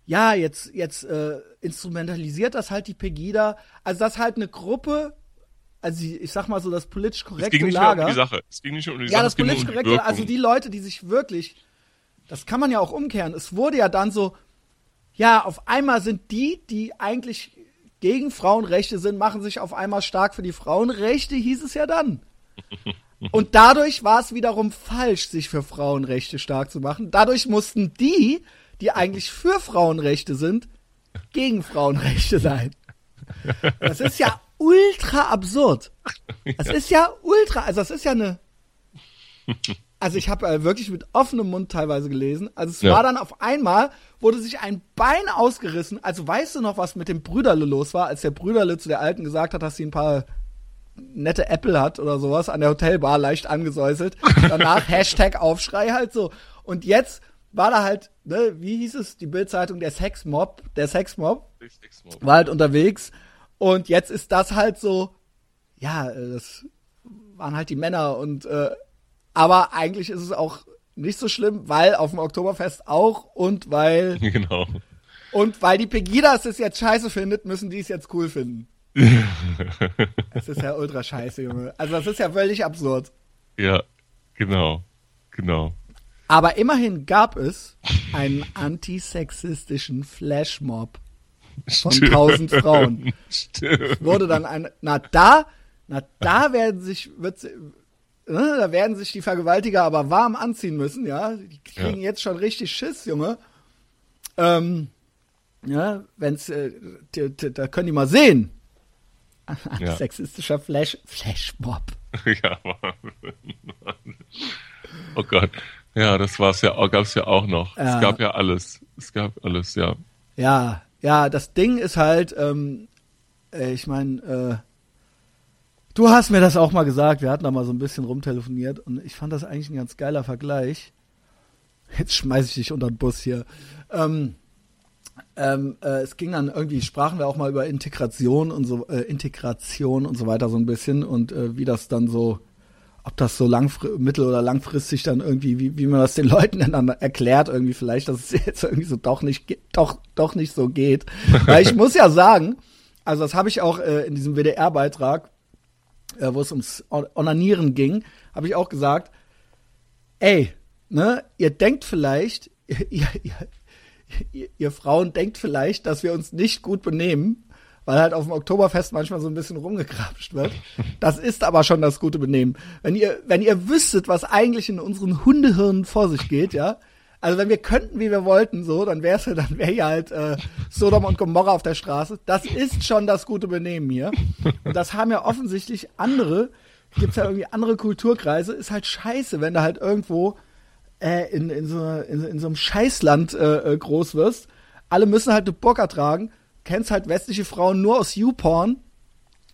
ja, jetzt, jetzt äh, instrumentalisiert das halt die Pegida. Also, das halt eine Gruppe, also ich sag mal so, das politisch Es korrekte ging nicht mehr um Lager. die Sache. Es ging nicht um die Ja, Sache. das es ging nur politisch um korrekte, also die Leute, die sich wirklich, das kann man ja auch umkehren. Es wurde ja dann so, ja, auf einmal sind die, die eigentlich gegen Frauenrechte sind, machen sich auf einmal stark für die Frauenrechte, hieß es ja dann. *laughs* Und dadurch war es wiederum falsch, sich für Frauenrechte stark zu machen. Dadurch mussten die, die eigentlich für Frauenrechte sind, gegen Frauenrechte sein. Das ist ja ultra absurd. Das ist ja ultra, also das ist ja eine. *laughs* Also ich habe äh, wirklich mit offenem Mund teilweise gelesen. Also es Ja. war dann auf einmal, wurde sich ein Bein ausgerissen. Also weißt du noch, was mit dem Brüderle los war, als der Brüderle zu der Alten gesagt hat, dass sie ein paar nette Apple hat oder sowas an der Hotelbar leicht angesäuselt. *laughs* Danach Hashtag Aufschrei halt so. Und jetzt war da halt, ne, wie hieß es, die Bildzeitung, der Sexmob, der Sexmob war halt unterwegs und jetzt ist das halt so, ja, äh, das waren halt die Männer und äh, aber eigentlich ist es auch nicht so schlimm, weil auf dem Oktoberfest auch und weil *laughs* Genau. und weil die Pegidas es jetzt scheiße findet, müssen die es jetzt cool finden. *laughs* Das ist ja ultra scheiße, Junge. Also das ist ja völlig absurd. Ja, genau. Genau. Aber immerhin gab es einen antisexistischen Flashmob von tausend Frauen. Stimmt. wurde dann ein, na da, na da werden sich, wird, ne, da werden sich die Vergewaltiger aber warm anziehen müssen, ja. Die kriegen Ja. jetzt schon richtig Schiss, Junge. Ähm, ja, wenn's, äh, da können die mal sehen. *laughs* Ja. Sexistischer Flash, Flashmob. *laughs* ja, Mann. Oh Gott. Ja, das war's ja, gab's ja auch noch. Ja. Es gab ja alles. Es gab alles, ja. Ja, ja, das Ding ist halt, ähm, äh, ich meine, äh, du hast mir das auch mal gesagt, wir hatten da mal so ein bisschen rumtelefoniert und ich fand das eigentlich ein ganz geiler Vergleich. Jetzt schmeiß ich dich unter den Bus hier. Ähm, ähm, äh, es ging dann irgendwie, sprachen wir auch mal über Integration und so, äh, Integration und so weiter so ein bisschen und äh, wie das dann so, ob das so langfri mittel- oder langfristig dann irgendwie, wie, wie man das den *laughs* Leuten dann erklärt, irgendwie vielleicht, dass es jetzt irgendwie so doch nicht, doch, doch nicht so geht. Weil ich *laughs* muss ja sagen, also das habe ich auch äh, in diesem WDR-Beitrag, äh, wo es ums Onanieren ging, habe ich auch gesagt, ey, ne, ihr denkt vielleicht, *laughs* ihr, ihr, ihr, Frauen denkt vielleicht, dass wir uns nicht gut benehmen, weil halt auf dem Oktoberfest manchmal so ein bisschen rumgekrapscht wird. *laughs* Das ist aber schon das gute Benehmen. Wenn ihr, wenn ihr wüsstet, was eigentlich in unseren Hundehirnen vor sich geht, ja, also wenn wir könnten, wie wir wollten, so, dann wär's dann wäre ja halt äh, Sodom und Gomorra auf der Straße. Das ist schon das gute Benehmen hier. Und das haben ja offensichtlich andere, gibt's ja irgendwie andere Kulturkreise, ist halt scheiße, wenn du halt irgendwo äh, in, in, so, in, in so einem Scheißland äh, äh, groß wirst. Alle müssen halt eine Burka tragen, kennst halt westliche Frauen nur aus YouPorn,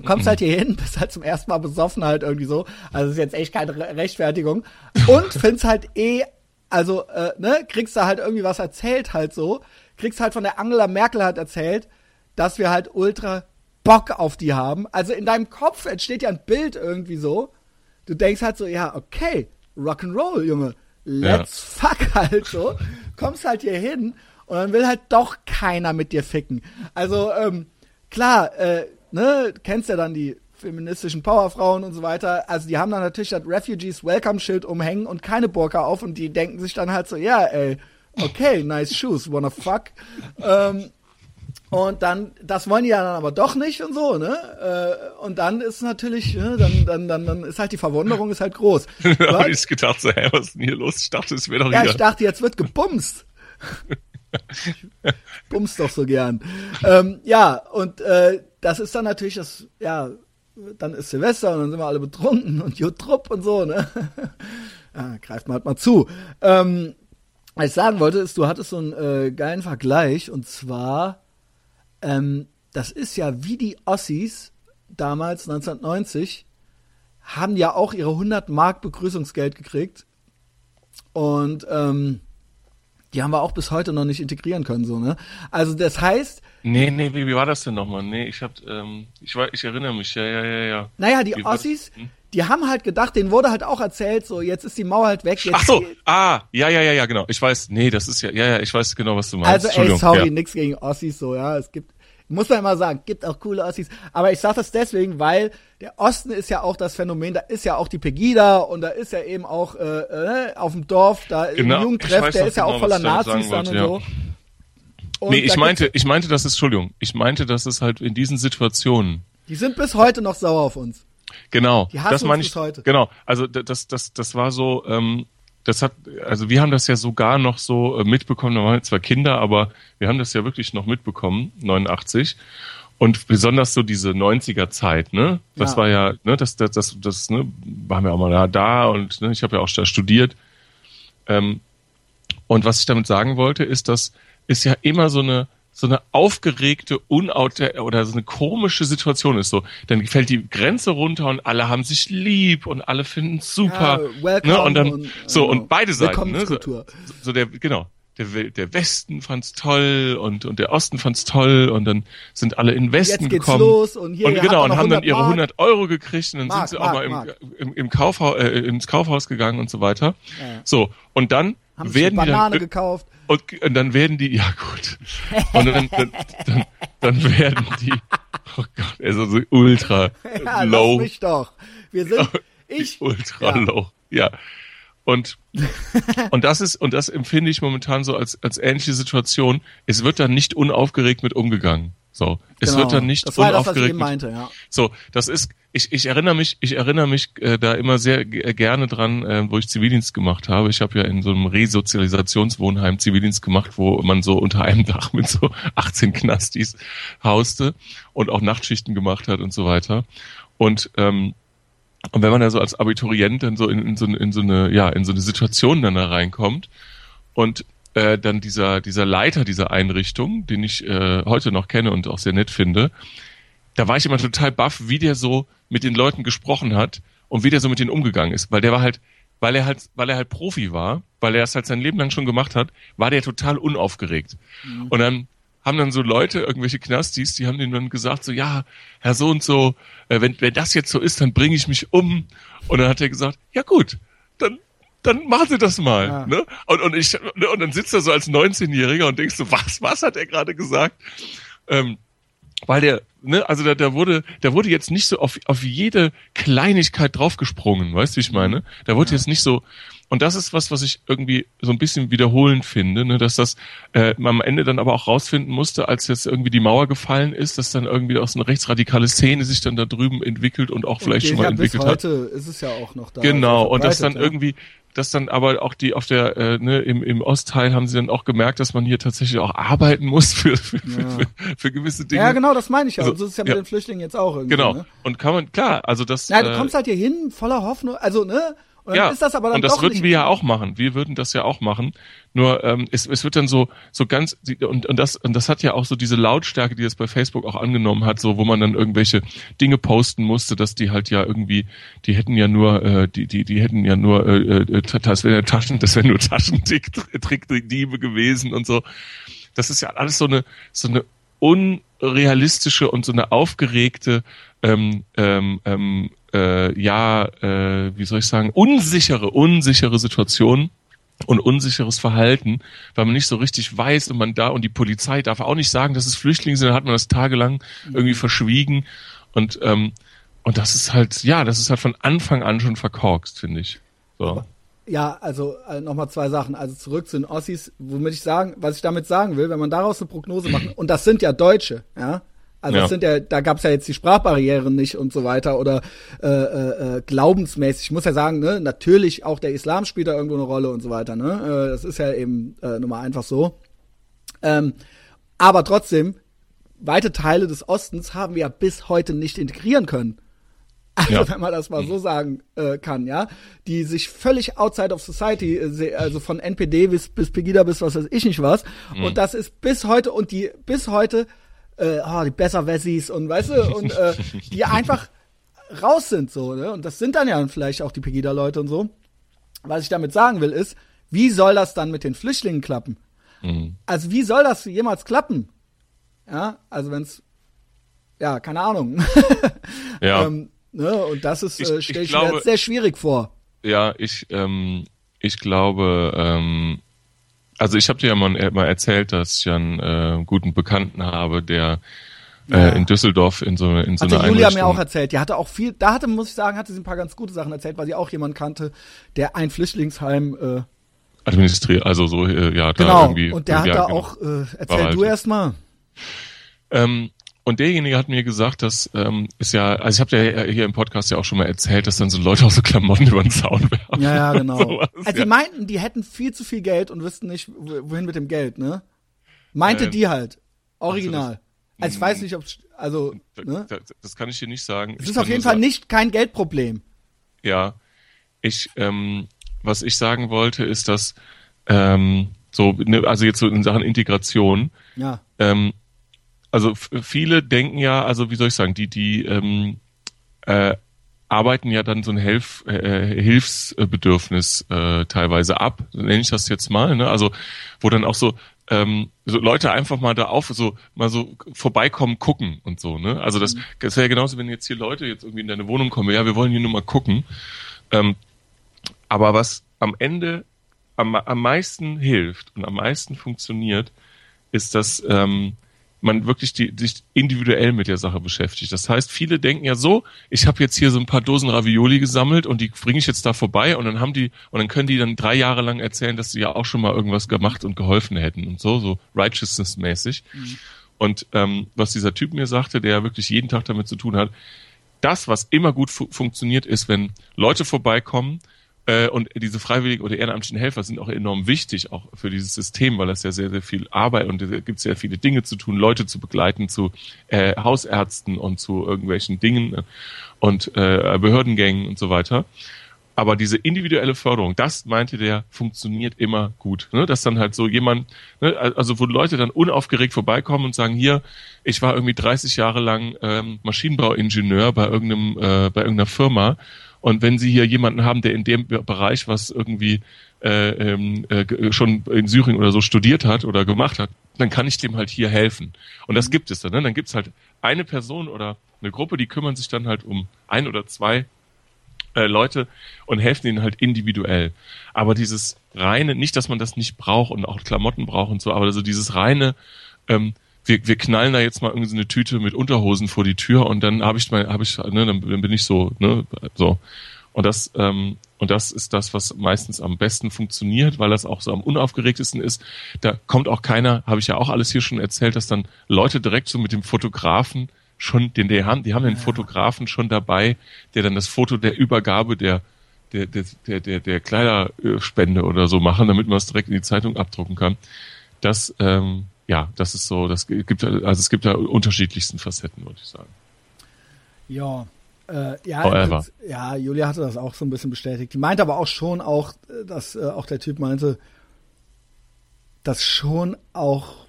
kommst halt hier hin, bist halt zum ersten Mal besoffen halt irgendwie so. Also ist jetzt echt keine Rechtfertigung. Und findest halt eh also, äh, ne, kriegst du halt irgendwie was erzählt halt so. Kriegst halt von der Angela Merkel halt erzählt, dass wir halt ultra Bock auf die haben. Also in deinem Kopf entsteht ja ein Bild irgendwie so. Du denkst halt so, ja, okay, Rock'n'Roll, Junge. Let's ja. fuck halt so. Kommst halt hier hin und dann will halt doch keiner mit dir ficken. Also, ähm, klar, äh, ne, kennst ja dann die feministischen Powerfrauen und so weiter, also die haben dann natürlich das Refugees Welcome Schild umhängen und keine Burka auf und die denken sich dann halt so, ja, ey, okay, nice shoes, wanna fuck. ähm, und dann, das wollen die ja dann aber doch nicht und so, ne? Äh, und dann ist natürlich, ne, dann, dann, dann, dann ist halt die Verwunderung ist halt groß. *laughs* da habe ich gedacht, so, hä, was ist denn hier los? Ich dachte, es wäre doch Ja, ich dachte, jetzt wird gebumst. ich bumst doch so gern. Ähm, ja, und äh, das ist dann natürlich das, ja, dann ist Silvester und dann sind wir alle betrunken und Jutrupp und so, ne? ja, *laughs* greift mal halt mal zu. Ähm, was ich sagen wollte, ist, du hattest so einen äh, geilen Vergleich und zwar, ähm, das ist ja wie die Ossis damals 1990 haben ja auch ihre 100 Mark Begrüßungsgeld gekriegt und ähm, die haben wir auch bis heute noch nicht integrieren können, so, ne? Also das heißt. Nee, nee, wie, wie war das denn nochmal? Nee, ich hab, ähm, ich war, ich erinnere mich, ja, ja, ja, ja. Naja, die wie Ossis, hm? die haben halt gedacht, denen wurde halt auch erzählt, so, jetzt ist die Mauer halt weg. Jetzt Ach so, ah, ja, ja, ja, ja, genau. Ich weiß, nee, das ist ja, ja, ja, ich weiß genau, was du meinst. Also, ey, sorry, ja. nix gegen Ossis, so, ja, es gibt, muss man immer sagen, gibt auch coole Ossis. Aber ich sage das deswegen, weil der Osten ist ja auch das Phänomen, da ist ja auch die Pegida und da ist ja eben auch äh, äh, auf dem Dorf, da genau, im Jugendtreff, der ist ja genau, auch voller Nazis dann und ja. so. Und nee, ich meinte, ich meinte, das ist, Entschuldigung, ich meinte, dass es halt in diesen Situationen. Die sind bis heute noch sauer auf uns. Genau. Die hassen das meine ich. Bis heute. Genau. Also das, das, das war so, ähm, das hat, also wir haben das ja sogar noch so äh, mitbekommen, da waren zwar Kinder, aber wir haben das ja wirklich noch mitbekommen, 89. Und besonders so diese 90er Zeit, ne? Das ja. war ja, ne, das, das, das, das, ne, waren wir auch mal da, da und ne, ich habe ja auch da studiert. Ähm, und was ich damit sagen wollte, ist, dass ist ja immer so eine so eine aufgeregte, unauter oder so eine komische Situation ist. So, dann fällt die Grenze runter und alle haben sich lieb und alle finden es super. Ja, ne? Und dann und, so und äh, beide Seiten. Ne? So, so der genau. Der, der Westen fand's toll und, und der Osten fand's toll und dann sind alle in den Westen Jetzt geht's gekommen. Los und, hier, und genau und haben dann ihre 100 Euro gekriegt und dann Mark, sind sie Mark, auch mal im, im, im Kaufhaus äh, ins Kaufhaus gegangen und so weiter. Ja. So und dann haben werden die Banane dann, gekauft. Und, und, dann werden die, ja gut. Und dann, dann, dann, dann werden die, oh Gott, also so ultra *laughs* ja, low. Lass mich doch. Wir sind, *laughs* ich. Ultra ja. low, ja. Und, und das ist, und das empfinde ich momentan so als, als ähnliche Situation. Es wird dann nicht unaufgeregt mit umgegangen. So, es genau. wird dann nicht das war unaufgeregt. Das, meinte, ja. So, das ist, ich, ich erinnere mich, ich erinnere mich äh, da immer sehr äh, gerne dran, äh, wo ich Zivildienst gemacht habe. Ich habe ja in so einem Resozialisationswohnheim Zivildienst gemacht, wo man so unter einem Dach mit so *laughs* 18 Knastis hauste und auch Nachtschichten gemacht hat und so weiter. Und ähm, und wenn man da so als Abiturient dann so in, in, so, in so eine ja in so eine Situation dann da reinkommt und äh, dann dieser dieser Leiter dieser Einrichtung, den ich äh, heute noch kenne und auch sehr nett finde, da war ich immer total baff, wie der so mit den Leuten gesprochen hat und wie der so mit denen umgegangen ist, weil der war halt, weil er halt, weil er halt Profi war, weil er es halt sein Leben lang schon gemacht hat, war der total unaufgeregt. Mhm. Und dann haben dann so Leute, irgendwelche Knastis, die haben denen dann gesagt, so, ja, Herr so und so, äh, wenn, wenn das jetzt so ist, dann bringe ich mich um. Und dann hat er gesagt, ja gut, dann, dann machen Sie das mal. Ja. Ne? Und, und, ich, ne, und dann sitzt er so als 19-Jähriger und denkst so, was, was hat er gerade gesagt? Ähm, weil der, ne, also da, da wurde, da wurde jetzt nicht so auf, auf jede Kleinigkeit draufgesprungen, weißt du, wie ich meine? Da wurde ja. jetzt nicht so, und das ist was, was ich irgendwie so ein bisschen wiederholend finde, ne, dass das äh, man am Ende dann aber auch rausfinden musste, als jetzt irgendwie die Mauer gefallen ist, dass dann irgendwie auch so eine rechtsradikale Szene sich dann da drüben entwickelt und auch vielleicht und schon mal entwickelt bis heute hat. ist es ja auch noch da. Genau, und das dann ja. irgendwie dass dann aber auch die auf der äh, ne, im, im Ostteil haben sie dann auch gemerkt, dass man hier tatsächlich auch arbeiten muss für, für, ja. für, für, gewisse Dinge. Ja, genau, das meine ich ja. Also, so ist es ja mit ja. den Flüchtlingen jetzt auch irgendwie. Genau. Ne? Und kann man, klar, also das. Ja, du äh, kommst halt hier hin, voller Hoffnung, also, ne? Und ja, ist das aber dann und das würden wir ja auch machen. Wir würden das ja auch machen. Nur ähm, es, es wird dann so so ganz und, und das und das hat ja auch so diese Lautstärke, die es bei Facebook auch angenommen hat, so wo man dann irgendwelche Dinge posten musste, dass die halt ja irgendwie, die hätten ja nur äh, die die die hätten ja nur äh, äh, das wäre Taschen, das wäre nur Taschentrickdiebe *laughs* gewesen und so. Das ist ja alles so eine so eine unrealistische und so eine aufgeregte ähm, ähm, ähm, äh, ja, äh, wie soll ich sagen, unsichere, unsichere Situation und unsicheres Verhalten, weil man nicht so richtig weiß und man da und die Polizei darf auch nicht sagen, dass es Flüchtlinge sind, dann hat man das tagelang irgendwie verschwiegen und ähm, und das ist halt, ja, das ist halt von Anfang an schon verkorkst, finde ich. So. Ja, also äh, nochmal zwei Sachen. Also zurück zu den Ossis, womit ich sagen, was ich damit sagen will, wenn man daraus eine Prognose macht, *clears throat* und das sind ja Deutsche, ja, also ja. sind ja, da gab's ja jetzt die Sprachbarrieren nicht und so weiter oder äh, äh, äh, glaubensmäßig. Ich muss ja sagen, ne, natürlich auch der Islam spielt da irgendwo eine Rolle und so weiter. Ne, äh, das ist ja eben äh, nun mal einfach so. Ähm, aber trotzdem, weite Teile des Ostens haben wir ja bis heute nicht integrieren können. Also ja. *laughs* wenn man das mal so sagen äh, kann, ja, die sich völlig outside of society, äh, also von NPD bis bis Pegida bis was weiß ich nicht was, mhm. und das ist bis heute und die bis heute äh, oh, die Besserwessis und weißt du, und äh, *laughs* die einfach raus sind so, ne? Und das sind dann ja vielleicht auch die Pegida-Leute und so. Was ich damit sagen will, ist, wie soll das dann mit den Flüchtlingen klappen? Mhm. Also wie soll das jemals klappen? Ja, also wenn's ja, keine Ahnung. *laughs* ja. ähm, ne? Und das ist, äh, stelle ich, ich mir sehr schwierig vor. Ja, ich, ähm, ich glaube, ähm, also ich habe dir ja mal, äh, mal, erzählt, dass ich einen äh, guten Bekannten habe, der äh, ja. in Düsseldorf in so, in so einer Julia Einrichtung. mir auch erzählt. Die hatte auch viel, da hatte, muss ich sagen, hatte sie ein paar ganz gute Sachen erzählt, weil sie auch jemanden kannte, der ein Flüchtlingsheim äh, administriert, also so, äh, ja, genau. da irgendwie. Und der hat da genau. auch, äh, erzähl halt. du erst mal. Ähm, und derjenige hat mir gesagt, dass ähm, ist ja, also ich habe ja hier im Podcast ja auch schon mal erzählt, dass dann so Leute auch so Klamotten *laughs* über den Zaun werfen. Ja, ja, genau. *laughs* Sowas, also ja. die meinten, die hätten viel zu viel Geld und wüssten nicht, wohin mit dem Geld, ne? Meinte ähm, die halt. Original. Also, also ich weiß nicht, ob also ne? das, das kann ich dir nicht sagen. Es ist auf jeden Fall sagen, nicht kein Geldproblem. Ja, ich ähm, was ich sagen wollte ist, dass ähm, so ne, also jetzt so in Sachen Integration. Ja. Ähm, also viele denken ja, also wie soll ich sagen, die, die ähm, äh, arbeiten ja dann so ein Hilf, äh, Hilfsbedürfnis äh, teilweise ab, nenne ich das jetzt mal, ne? Also wo dann auch so ähm, so Leute einfach mal da auf, so mal so vorbeikommen, gucken und so, ne? Also das, mhm. das wäre ja genauso, wenn jetzt hier Leute jetzt irgendwie in deine Wohnung kommen, ja, wir wollen hier nur mal gucken. Ähm, aber was am Ende am, am meisten hilft und am meisten funktioniert, ist, dass ähm, man wirklich die, sich individuell mit der Sache beschäftigt. Das heißt, viele denken ja so, ich habe jetzt hier so ein paar Dosen Ravioli gesammelt und die bringe ich jetzt da vorbei und dann haben die und dann können die dann drei Jahre lang erzählen, dass sie ja auch schon mal irgendwas gemacht und geholfen hätten und so, so righteousness-mäßig. Mhm. Und ähm, was dieser Typ mir sagte, der ja wirklich jeden Tag damit zu tun hat, das, was immer gut fu funktioniert, ist, wenn Leute vorbeikommen, und diese freiwilligen oder ehrenamtlichen Helfer sind auch enorm wichtig, auch für dieses System, weil das ja sehr, sehr viel Arbeit und da gibt es sehr viele Dinge zu tun, Leute zu begleiten zu äh, Hausärzten und zu irgendwelchen Dingen äh, und äh, Behördengängen und so weiter. Aber diese individuelle Förderung, das meinte der, funktioniert immer gut. Ne? Dass dann halt so jemand, ne, also wo Leute dann unaufgeregt vorbeikommen und sagen, hier, ich war irgendwie 30 Jahre lang ähm, Maschinenbauingenieur bei irgendeinem, äh, bei irgendeiner Firma und wenn Sie hier jemanden haben, der in dem Bereich was irgendwie äh, ähm, äh, schon in Syrien oder so studiert hat oder gemacht hat, dann kann ich dem halt hier helfen. Und das mhm. gibt es dann. Ne? Dann gibt es halt eine Person oder eine Gruppe, die kümmern sich dann halt um ein oder zwei äh, Leute und helfen ihnen halt individuell. Aber dieses reine, nicht, dass man das nicht braucht und auch Klamotten braucht und so, aber so dieses reine ähm, wir, wir knallen da jetzt mal irgendwie so eine Tüte mit Unterhosen vor die Tür und dann habe ich mal, habe ich, ne, dann bin ich so, ne, so. Und das, ähm, und das ist das, was meistens am besten funktioniert, weil das auch so am unaufgeregtesten ist. Da kommt auch keiner, habe ich ja auch alles hier schon erzählt, dass dann Leute direkt so mit dem Fotografen schon, den die haben, die haben den Fotografen schon dabei, der dann das Foto der Übergabe der der, der, der, der, der Kleiderspende oder so machen, damit man es direkt in die Zeitung abdrucken kann. Das, ähm, ja, das ist so, das gibt also es gibt da unterschiedlichsten Facetten, würde ich sagen. Ja, äh, ja, das, ja, Julia hatte das auch so ein bisschen bestätigt. Die meinte aber auch schon auch, dass äh, auch der Typ meinte, dass schon auch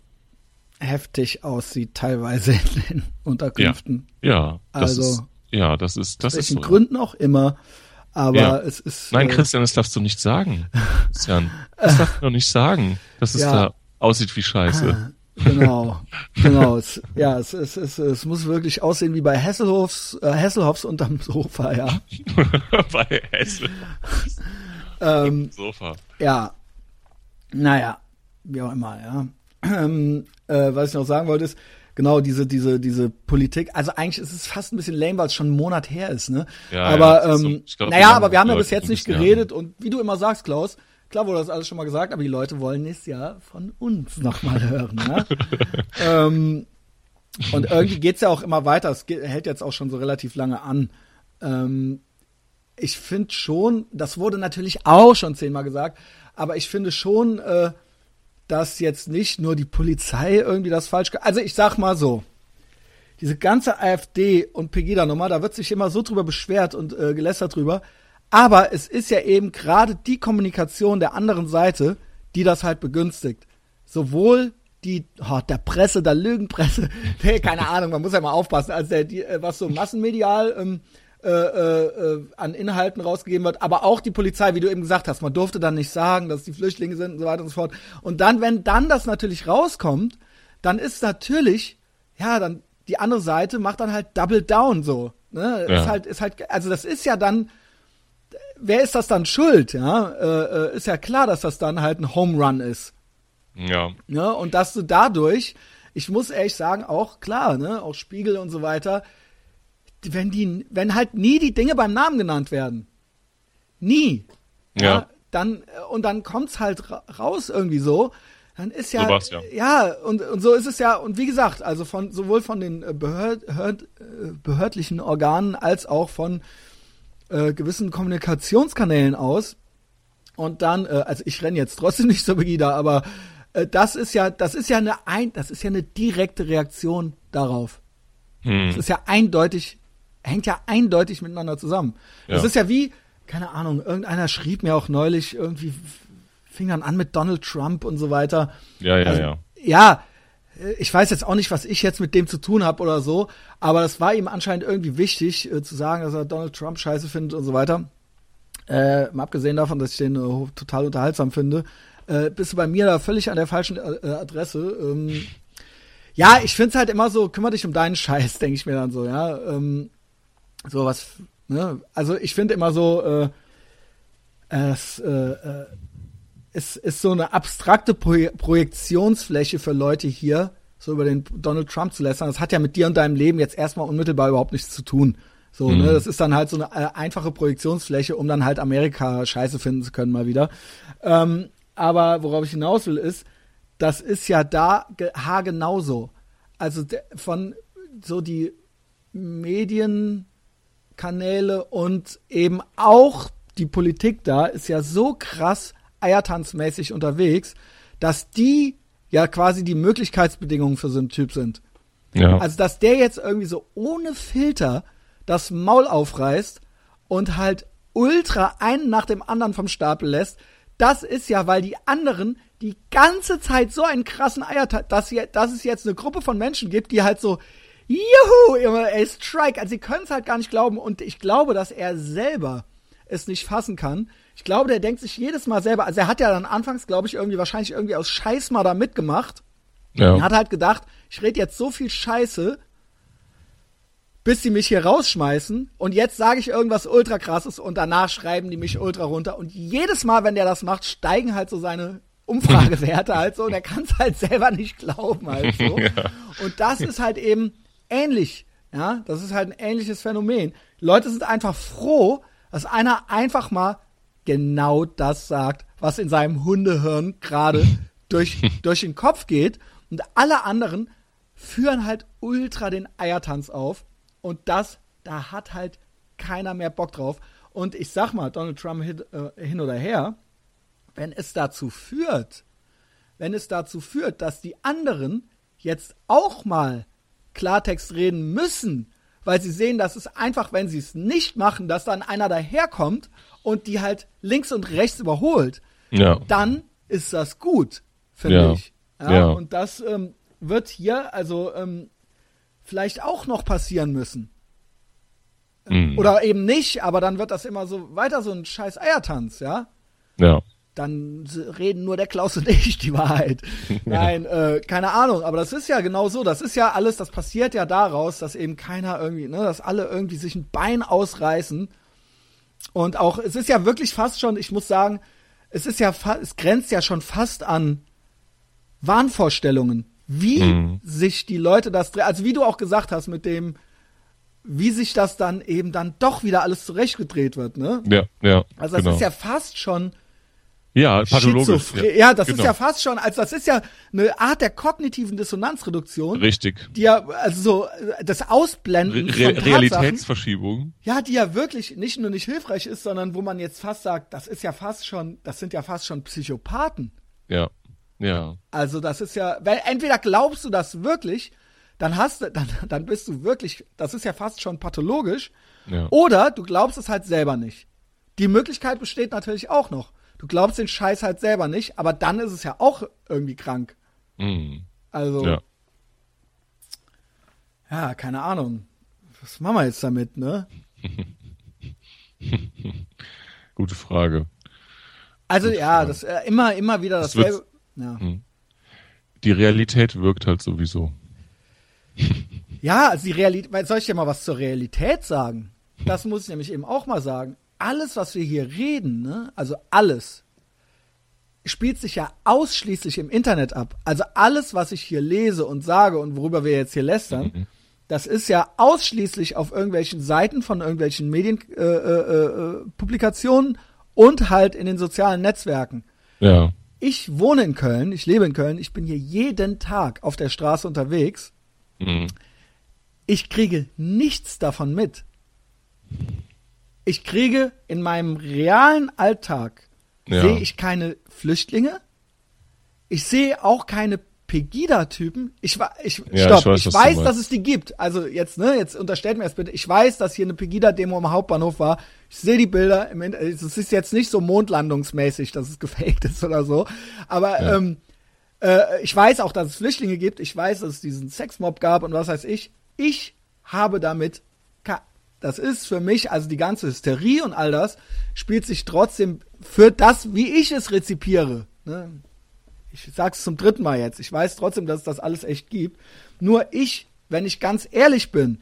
heftig aussieht, teilweise in den Unterkünften. Ja, ja das also, ist, ja, das ist, das ist so. Gründen auch immer. Aber ja. es ist. Nein, äh, Christian, das darfst du nicht sagen. *laughs* Christian, das darfst du doch nicht sagen, dass es ja. da aussieht wie Scheiße. Genau, genau. Es, ja, es, es, es, es muss wirklich aussehen wie bei Hesselhoffs, äh, Hesselhoffs unterm Sofa, ja. *laughs* bei Hesselhoffs ähm, Sofa. Ja. Naja, wie auch immer, ja. Ähm, äh, was ich noch sagen wollte ist, genau diese diese diese Politik. Also eigentlich ist es fast ein bisschen lame, weil es schon einen Monat her ist, ne? Ja, aber ja, ähm, so, glaub, naja, aber wir haben ja bis jetzt nicht geredet und wie du immer sagst, Klaus, klar wurde das alles schon mal gesagt, aber die Leute wollen es ja von uns nochmal hören, ne? *laughs* ähm, und irgendwie geht's ja auch immer weiter. Es geht, hält jetzt auch schon so relativ lange an. Ähm, ich finde schon, das wurde natürlich auch schon zehnmal gesagt, aber ich finde schon, äh, dass jetzt nicht nur die Polizei irgendwie das falsch. Also ich sag mal so, diese ganze AfD und Pegida-Nummer, da wird sich immer so drüber beschwert und äh, gelästert drüber. Aber es ist ja eben gerade die Kommunikation der anderen Seite, die das halt begünstigt. Sowohl die oh, der Presse, der Lügenpresse, *laughs* der, keine Ahnung, man muss ja mal aufpassen, also der, die, äh, was so massenmedial ähm, äh, äh, an Inhalten rausgegeben wird, aber auch die Polizei, wie du eben gesagt hast, man durfte dann nicht sagen, dass die Flüchtlinge sind und so weiter und so fort. Und dann, wenn dann das natürlich rauskommt, dann ist natürlich, ja, dann die andere Seite macht dann halt Double Down so. Ne? Ja. Ist halt, ist halt, also das ist ja dann, wer ist das dann schuld? Ja, äh, äh ist ja klar, dass das dann halt ein Home Run ist. Ja. Ne? Und dass du dadurch, ich muss ehrlich sagen, auch klar, ne, auch Spiegel und so weiter, wenn die, wenn halt nie die Dinge beim Namen genannt werden. Nie. Ja. ja dann, und dann kommt's halt raus irgendwie so. Dann ist ja, so ja, ja, und, und so ist es ja, und wie gesagt, also von, sowohl von den äh, Behörd, Behörd, äh, behördlichen Organen als auch von äh, gewissen Kommunikationskanälen aus. Und dann, äh, also ich renne jetzt trotzdem *laughs* nicht so Begida, aber äh, das ist ja, das ist ja eine ein, das ist ja eine direkte Reaktion darauf. Hm. Das ist ja eindeutig hängt ja eindeutig miteinander zusammen. Ja. Das ist ja wie, keine Ahnung, irgendeiner schrieb mir auch neulich irgendwie, fing dann an mit Donald Trump und so weiter. Ja, ja, also, ja. Ja, ich weiß jetzt auch nicht, was ich jetzt mit dem zu tun habe oder so, aber das war ihm anscheinend irgendwie wichtig, äh, zu sagen, dass er Donald Trump scheiße findet und so weiter. Äh, mal abgesehen davon, dass ich den äh, total unterhaltsam finde, äh, bist du bei mir da völlig an der falschen äh, Adresse. Ähm, ja, ich find's halt immer so, kümmere dich um deinen Scheiß, *laughs* denke ich mir dann so, ja. Ähm, so was, ne? Also ich finde immer so, äh, es ist, so eine abstrakte Pro Projektionsfläche für Leute hier, so über den Donald Trump zu lästern. Das hat ja mit dir und deinem Leben jetzt erstmal unmittelbar überhaupt nichts zu tun. So, ne? mhm. ne, das ist dann halt so eine äh, einfache Projektionsfläche, um dann halt Amerika scheiße finden zu können mal wieder. Ähm, aber worauf ich hinaus will, ist, das ist ja da haargenauso. Also von so die Medien, Kanäle und eben auch die Politik da ist ja so krass eiertanzmäßig unterwegs, dass die ja quasi die Möglichkeitsbedingungen für so einen Typ sind. Ja. Also, dass der jetzt irgendwie so ohne Filter das Maul aufreißt und halt ultra einen nach dem anderen vom Stapel lässt, das ist ja, weil die anderen die ganze Zeit so einen krassen Eiertanz, dass, dass es jetzt eine Gruppe von Menschen gibt, die halt so Juhu, ey, Strike. Also sie können es halt gar nicht glauben und ich glaube, dass er selber es nicht fassen kann. Ich glaube, der denkt sich jedes Mal selber, also er hat ja dann anfangs, glaube ich, irgendwie wahrscheinlich irgendwie aus Scheiß mal da mitgemacht. Ja. Er hat halt gedacht, ich rede jetzt so viel Scheiße, bis sie mich hier rausschmeißen und jetzt sage ich irgendwas ultra krasses und danach schreiben die mich ultra runter und jedes Mal, wenn der das macht, steigen halt so seine Umfragewerte halt so und er kann es halt selber nicht glauben halt so. *laughs* Ja. Und das ist halt eben ähnlich. Ja, das ist halt ein ähnliches Phänomen. Leute sind einfach froh, dass einer einfach mal genau das sagt, was in seinem Hundehirn gerade *laughs* durch, durch den Kopf geht. Und alle anderen führen halt ultra den Eiertanz auf. Und das, da hat halt keiner mehr Bock drauf. Und ich sag mal, Donald Trump hin, äh, hin oder her, wenn es dazu führt, wenn es dazu führt, dass die anderen jetzt auch mal Klartext reden müssen, weil sie sehen, dass es einfach, wenn sie es nicht machen, dass dann einer daherkommt und die halt links und rechts überholt, ja. dann ist das gut, finde ja. ich. Ja, ja. Und das ähm, wird hier also ähm, vielleicht auch noch passieren müssen. Mhm. Oder eben nicht, aber dann wird das immer so weiter so ein scheiß Eiertanz, ja? Ja. Dann reden nur der Klaus und *laughs* ich die Wahrheit. *laughs* Nein, äh, keine Ahnung, aber das ist ja genau so. Das ist ja alles, das passiert ja daraus, dass eben keiner irgendwie, ne, dass alle irgendwie sich ein Bein ausreißen. Und auch, es ist ja wirklich fast schon, ich muss sagen, es ist ja, es grenzt ja schon fast an Wahnvorstellungen, wie mhm. sich die Leute das, also wie du auch gesagt hast mit dem, wie sich das dann eben dann doch wieder alles zurechtgedreht wird, ne? Ja, ja. Also das genau. ist ja fast schon ja, pathologisch. Ja, ja, das genau. ist ja fast schon, also das ist ja eine Art der kognitiven Dissonanzreduktion. Richtig. Die ja, also so, das Ausblenden Re von Realitätsverschiebung. Ja, die ja wirklich nicht nur nicht hilfreich ist, sondern wo man jetzt fast sagt, das ist ja fast schon, das sind ja fast schon Psychopathen. Ja, ja. Also das ist ja, weil entweder glaubst du das wirklich dann hast du, dann, dann bist du wirklich, das ist ja fast schon pathologisch. Ja. Oder du glaubst es halt selber nicht. Die Möglichkeit besteht natürlich auch noch. Du glaubst den Scheiß halt selber nicht, aber dann ist es ja auch irgendwie krank. Mhm. Also. Ja. ja, keine Ahnung. Was machen wir jetzt damit, ne? *laughs* Gute Frage. Also Gute ja, Frage. das äh, immer, immer wieder dasselbe. Das ja. Hm. Die Realität wirkt halt sowieso. Ja, also die Realität, soll ich dir mal was zur Realität sagen? Das muss ich nämlich eben auch mal sagen. Alles, was wir hier reden, ne, also alles, spielt sich ja ausschließlich im Internet ab. Also alles, was ich hier lese und sage und worüber wir jetzt hier lästern, mhm. das ist ja ausschließlich auf irgendwelchen Seiten von irgendwelchen Medienpublikationen äh, äh, äh und halt in den sozialen Netzwerken. Ja. Ich wohne in Köln, ich lebe in Köln, ich bin hier jeden Tag auf der Straße unterwegs Mhm. Ich kriege nichts davon mit. Ich kriege in meinem realen Alltag ja. sehe ich keine Flüchtlinge. Ich sehe auch keine Pegida-Typen. Ich, ich, ja, stopp, ich weiß, ich weiß dass es die gibt. Also jetzt, ne, jetzt unterstellt mir das bitte. Ich weiß, dass hier eine Pegida-Demo am Hauptbahnhof war. Ich sehe die Bilder. Es ist jetzt nicht so mondlandungsmäßig, dass es gefaked ist oder so. Aber ja. ähm, äh, ich weiß auch, dass es Flüchtlinge gibt. Ich weiß, dass es diesen Sexmob gab und was weiß ich. Ich habe damit, das ist für mich, also die ganze Hysterie und all das, spielt sich trotzdem für das, wie ich es rezipiere. Ne? Ich sag's zum dritten Mal jetzt. Ich weiß trotzdem, dass es das alles echt gibt. Nur ich, wenn ich ganz ehrlich bin,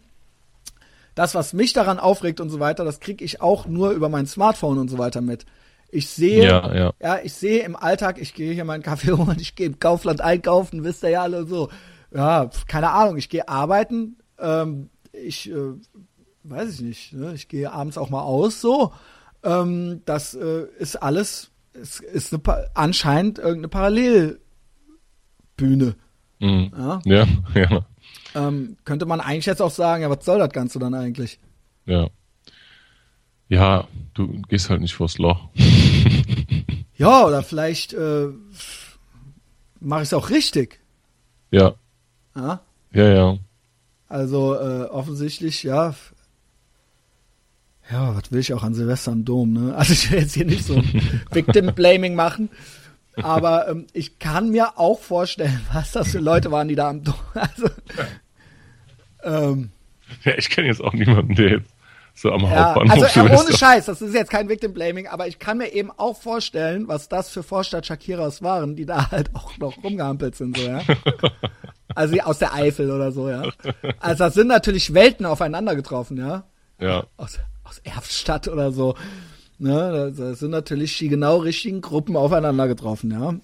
das, was mich daran aufregt und so weiter, das kriege ich auch nur über mein Smartphone und so weiter mit. Ich sehe, ja, ja. ja, ich sehe im Alltag, ich gehe hier meinen Kaffee *laughs* holen, ich gehe im Kaufland einkaufen, wisst ihr ja alle so. Ja, keine Ahnung, ich gehe arbeiten, ähm, ich, äh, weiß ich nicht, ne? ich gehe abends auch mal aus, so. Ähm, das äh, ist alles, ist, ist eine, anscheinend irgendeine Parallelbühne. Mhm. Ja, ja. *laughs* ja. Ähm, könnte man eigentlich jetzt auch sagen, ja, was soll das Ganze dann eigentlich? Ja. Ja, du gehst halt nicht vors Loch. *laughs* ja, oder vielleicht äh, mache ich es auch richtig. Ja. Ja, ja. ja. Also äh, offensichtlich, ja. Ja, was will ich auch an Silvester am Dom, ne? Also ich will jetzt hier nicht so Victim-Blaming machen. Aber ähm, ich kann mir auch vorstellen, *laughs* was das für Leute waren, die da am Dom. Also, ähm, ja, ich kenne jetzt auch niemanden, der jetzt so am ja, Hauptbahnhof. Also äh, ohne Scheiß, das ist jetzt kein Victim Blaming, aber ich kann mir eben auch vorstellen, was das für Vorstadt Shakiras waren, die da halt auch noch rumgehampelt sind, so, ja. *laughs* also aus der Eifel oder so, ja. Also das sind natürlich Welten aufeinander getroffen, ja. Ja. Aus, aus Erftstadt oder so. Ne, da sind natürlich die genau richtigen Gruppen aufeinander getroffen, ja.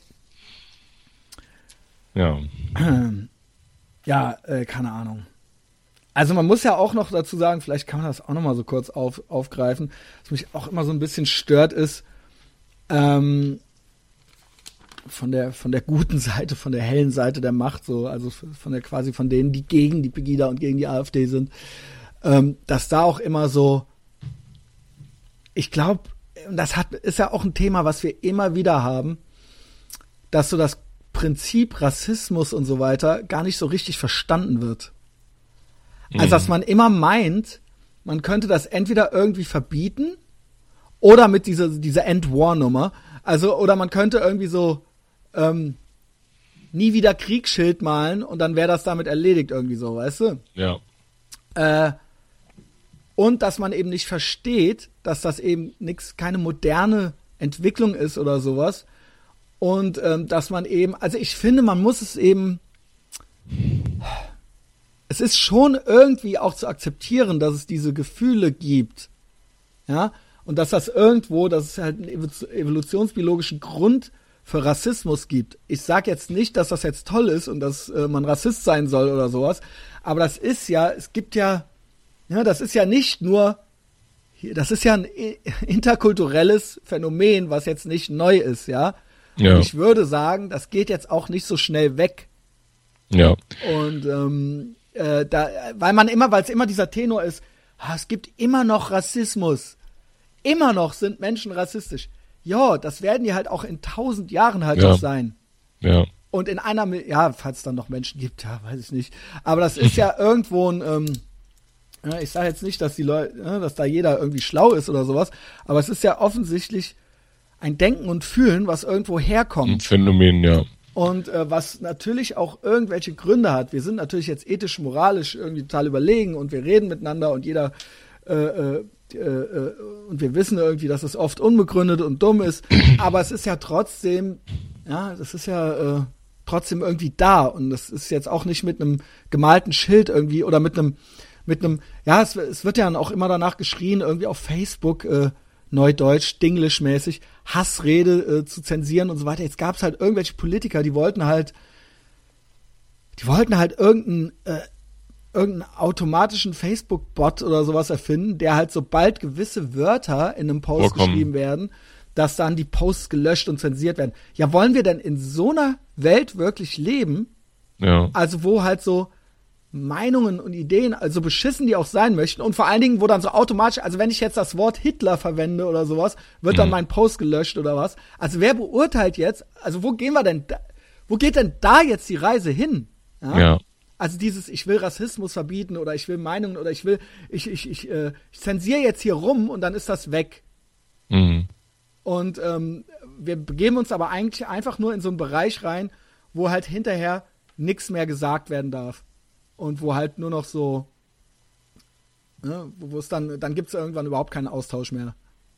Ja. *clears throat* Ja, äh, keine Ahnung. Also man muss ja auch noch dazu sagen, vielleicht kann man das auch noch mal so kurz auf, aufgreifen, was mich auch immer so ein bisschen stört ist, ähm, von der von der guten Seite, von der hellen Seite der Macht, so also von der quasi von denen, die gegen die Pegida und gegen die AfD sind, ähm, dass da auch immer so, ich glaube, das hat ist ja auch ein Thema, was wir immer wieder haben, dass so das Prinzip Rassismus und so weiter gar nicht so richtig verstanden wird. Also dass man immer meint, man könnte das entweder irgendwie verbieten oder mit dieser dieser End-War-Nummer. Also oder man könnte irgendwie so ähm, nie wieder Kriegsschild malen und dann wäre das damit erledigt irgendwie so, weißt du? Ja. Äh, und dass man eben nicht versteht, dass das eben nix, keine moderne Entwicklung ist oder sowas. Und ähm, dass man eben, also ich finde, man muss es eben, es ist schon irgendwie auch zu akzeptieren, dass es diese Gefühle gibt. Ja, und dass das irgendwo, dass es halt einen evolutionsbiologischen Grund für Rassismus gibt. Ich sage jetzt nicht, dass das jetzt toll ist und dass äh, man Rassist sein soll oder sowas, aber das ist ja, es gibt ja, ja, das ist ja nicht nur, das ist ja ein interkulturelles Phänomen, was jetzt nicht neu ist, ja. Ja. Und ich würde sagen, das geht jetzt auch nicht so schnell weg. Ja. Und ähm, äh, da, weil man immer, weil es immer dieser Tenor ist, ah, es gibt immer noch Rassismus. Immer noch sind Menschen rassistisch. Ja, das werden die halt auch in tausend Jahren halt Ja. noch sein. Ja. Und in einer, ja, falls es dann noch Menschen gibt, ja, weiß ich nicht. Aber das ist ja *laughs* irgendwo ein, ähm, ja, ich sage jetzt nicht, dass die Leute, ja, dass da jeder irgendwie schlau ist oder sowas, aber es ist ja offensichtlich ein Denken und Fühlen, was irgendwo Ein herkommt Phänomen, ja. und äh, was natürlich auch irgendwelche Gründe hat. Wir sind natürlich jetzt ethisch, moralisch irgendwie total überlegen und wir reden miteinander und jeder äh, äh, äh, äh, und wir wissen irgendwie, dass es oft unbegründet und dumm ist, aber es ist ja trotzdem, ja, das ist ja äh, trotzdem irgendwie da und das ist jetzt auch nicht mit einem gemalten Schild irgendwie oder mit einem mit einem, ja, es, es wird ja auch immer danach geschrien, irgendwie auf Facebook, äh, Neudeutsch, Dinglish-mäßig, Hassrede äh, zu zensieren und so weiter. Jetzt gab es halt irgendwelche Politiker, die wollten halt, die wollten halt irgendeinen, äh, irgendeinen automatischen Facebook-Bot oder sowas erfinden, der halt sobald gewisse Wörter in einem Post Vorkommen. geschrieben werden, dass dann die Posts gelöscht und zensiert werden. Ja, wollen wir denn in so einer Welt wirklich leben? Ja. Also wo halt so Meinungen und Ideen, also beschissen die auch sein möchten und vor allen Dingen, wo dann so automatisch, also wenn ich jetzt das Wort Hitler verwende oder sowas, wird dann Mhm. mein Post gelöscht oder was? Also wer beurteilt jetzt, also wo gehen wir denn, da, wo geht denn da jetzt die Reise hin? Ja. Also dieses, ich will Rassismus verbieten oder ich will Meinungen oder ich will, ich, ich, ich, äh, ich zensiere jetzt hier rum und dann ist das weg. Mhm. Und ähm, wir begeben uns aber eigentlich einfach nur in so einen Bereich rein, wo halt hinterher nichts mehr gesagt werden darf. Und wo halt nur noch so, ne, wo es dann, dann gibt es irgendwann überhaupt keinen Austausch mehr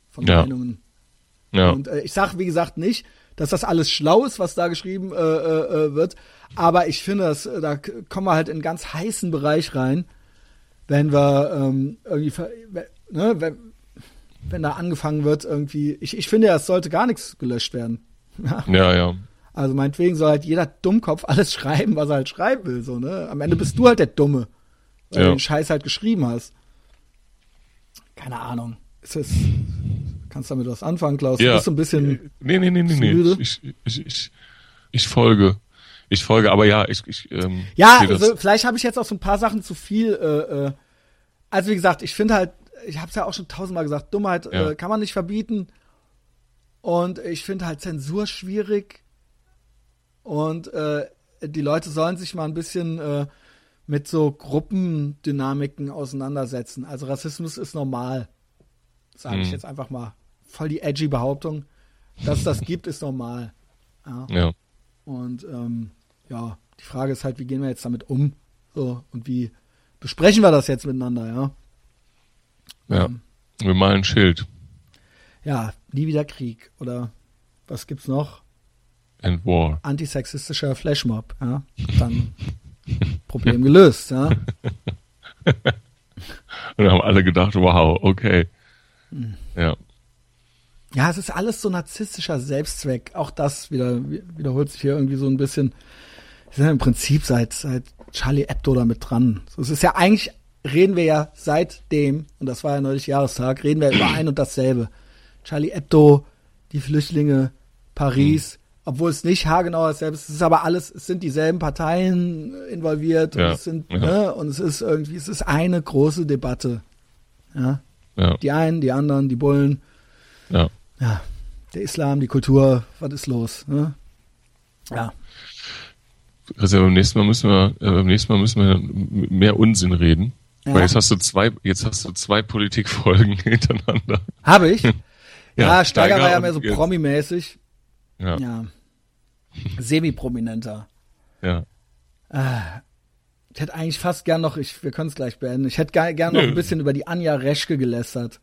von Ja. Meinungen. Ja. Und äh, ich sage, wie gesagt, nicht, dass das alles schlau ist, was da geschrieben äh, äh, äh, wird, aber ich finde, dass, äh, da kommen wir halt in einen ganz heißen Bereich rein, wenn wir ähm, irgendwie, ne, wenn, wenn da angefangen wird, irgendwie, ich, ich finde ja, es sollte gar nichts gelöscht werden. *laughs* Ja, ja. Also meinetwegen soll halt jeder Dummkopf *laughs* alles schreiben, was er halt schreiben will, so, ne? Am Ende bist du halt der Dumme, weil Ja. du den Scheiß halt geschrieben hast. Keine Ahnung. Es ist, kannst damit was anfangen, Klaus? Du Ja. bist so ein bisschen, Nee, nee, nee, nee, du nee. müde? Ich, ich, ich, ich folge. Ich folge, aber ja, ich, ich ähm, Ja, also vielleicht habe ich jetzt auch so ein paar Sachen zu viel. Äh, äh, also wie gesagt, ich finde halt, ich habe es ja auch schon tausendmal gesagt, Dummheit Ja. äh, kann man nicht verbieten. Und ich finde halt Zensur schwierig. Und äh, die Leute sollen sich mal ein bisschen äh, mit so Gruppendynamiken auseinandersetzen. Also Rassismus ist normal. Sage ich Mhm. jetzt einfach mal. Voll die edgy Behauptung. Dass es das gibt, ist normal. Ja. ja, Und ähm, ja, die Frage ist halt, wie gehen wir jetzt damit um? So, und wie besprechen wir das jetzt miteinander, ja? ja. Ähm, Wir malen ein Schild. ja, nie wieder Krieg. Oder was gibt's noch? And War. Antisexistischer Flashmob, ja. Dann *laughs* Problem gelöst, ja. *laughs* Und dann haben alle gedacht, wow, okay. Hm. Ja. Ja, es ist alles so narzisstischer Selbstzweck. Auch das wieder wiederholt sich hier irgendwie so ein bisschen. die sind im Prinzip seit, seit Charlie Hebdo damit dran. So, es ist ja eigentlich, reden wir ja seitdem, und das war ja neulich Jahrestag, reden wir über ein und dasselbe. Charlie Hebdo, die Flüchtlinge, Paris, obwohl es nicht haargenau dasselbe ist, es ist aber alles, es sind dieselben Parteien involviert und Ja, es sind, ja. ne, und es ist irgendwie, es ist eine große Debatte. Ja. Ja, Die einen, die anderen, die Bullen, ja. ja, der Islam, die Kultur, was ist los? Ne? Ja, Christian, beim nächsten Mal müssen wir, äh, beim nächsten Mal müssen wir mehr Unsinn reden. Weil jetzt hast du zwei, jetzt hast du zwei Politikfolgen *laughs* hintereinander. habe ich. *laughs* Ja, Steiger war ja und mehr so promimäßig. Ja, ja. Ja. Semi-prominenter. Ich hätte eigentlich fast gern noch, ich, wir können es gleich beenden, ich hätte ge- gern noch Nö. ein bisschen über die Anja Reschke gelästert.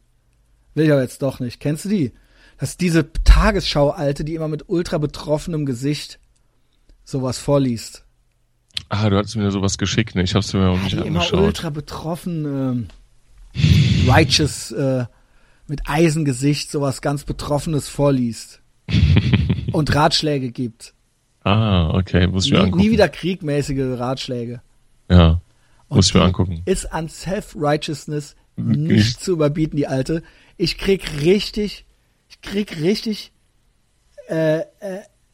Will ich aber jetzt doch nicht. Kennst du die? Das ist diese Tagesschau-Alte, die immer mit ultra betroffenem Gesicht sowas vorliest. Ah, du hattest mir sowas geschickt, ne? Ich hab's mir auch nicht die immer angeschaut. ultra betroffen, ähm, righteous, äh, mit Eisengesicht sowas ganz Betroffenes vorliest. *laughs* und Ratschläge gibt. Ah, okay, muss ich mir Nie, angucken. nie wieder kriegmäßige Ratschläge. Ja, Und muss ich mir angucken. Ist an Self-Righteousness Nicht. zu überbieten, die alte. Ich krieg richtig, ich krieg richtig äh, äh,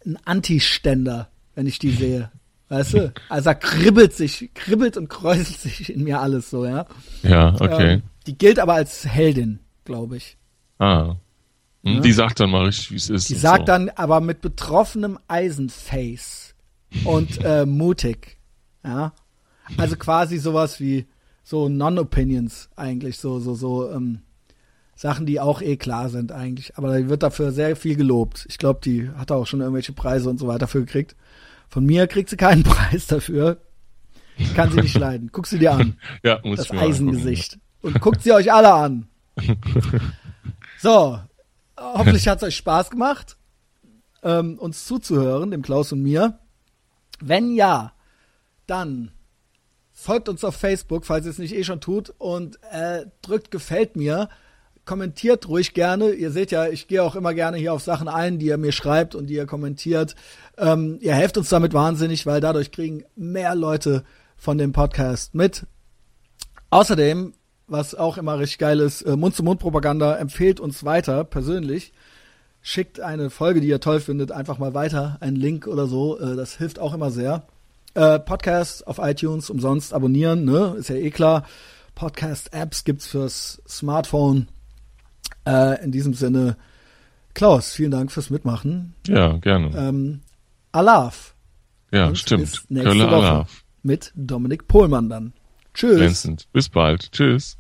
einen Anti-Ständer, wenn ich die sehe. Weißt du? Also da kribbelt sich, kribbelt und kräuselt *laughs* sich in mir alles so, ja. Ja, okay. Ähm, die gilt aber als Heldin, glaube ich. ah. Ja. Die sagt dann mal richtig, wie es ist. Die sagt so. dann aber mit betroffenem Eisenface und äh, *laughs* mutig. Ja. Also quasi sowas wie so Non-Opinions eigentlich, so, so, so ähm, Sachen, die auch eh klar sind eigentlich. Aber die wird dafür sehr viel gelobt. Ich glaube, die hat auch schon irgendwelche Preise und so weiter für gekriegt. Von mir kriegt sie keinen *laughs* Preis dafür. Ich kann sie nicht leiden. Guck sie dir an. *laughs* ja, muss Das Eisengesicht. Und guckt sie euch alle an. So, hoffentlich hat es euch Spaß gemacht, ähm, uns zuzuhören, dem Klaus und mir. Wenn ja, dann folgt uns auf Facebook, falls ihr es nicht eh schon tut, und äh, drückt gefällt mir. Kommentiert ruhig gerne. Ihr seht ja, ich gehe auch immer gerne hier auf Sachen ein, die ihr mir schreibt und die ihr kommentiert. Ähm, ihr helft uns damit wahnsinnig, weil dadurch kriegen mehr Leute von dem Podcast mit. Außerdem, was auch immer richtig geil ist, äh, Mund-zu-Mund-Propaganda empfehlt uns weiter persönlich. Schickt eine Folge, die ihr toll findet, einfach mal weiter, einen Link oder so. Äh, das hilft auch immer sehr. Äh, Podcast auf iTunes umsonst abonnieren, ne? Ist ja eh klar. Podcast-Apps gibt's fürs Smartphone. In diesem Sinne, Klaus, vielen Dank fürs Mitmachen. Ja, gerne. Ähm, Alaf ja, stimmt. nächste Kölle. Alaf. mit Dominik Pohlmann dann. Tschüss. Glänzend. Bis bald. Tschüss.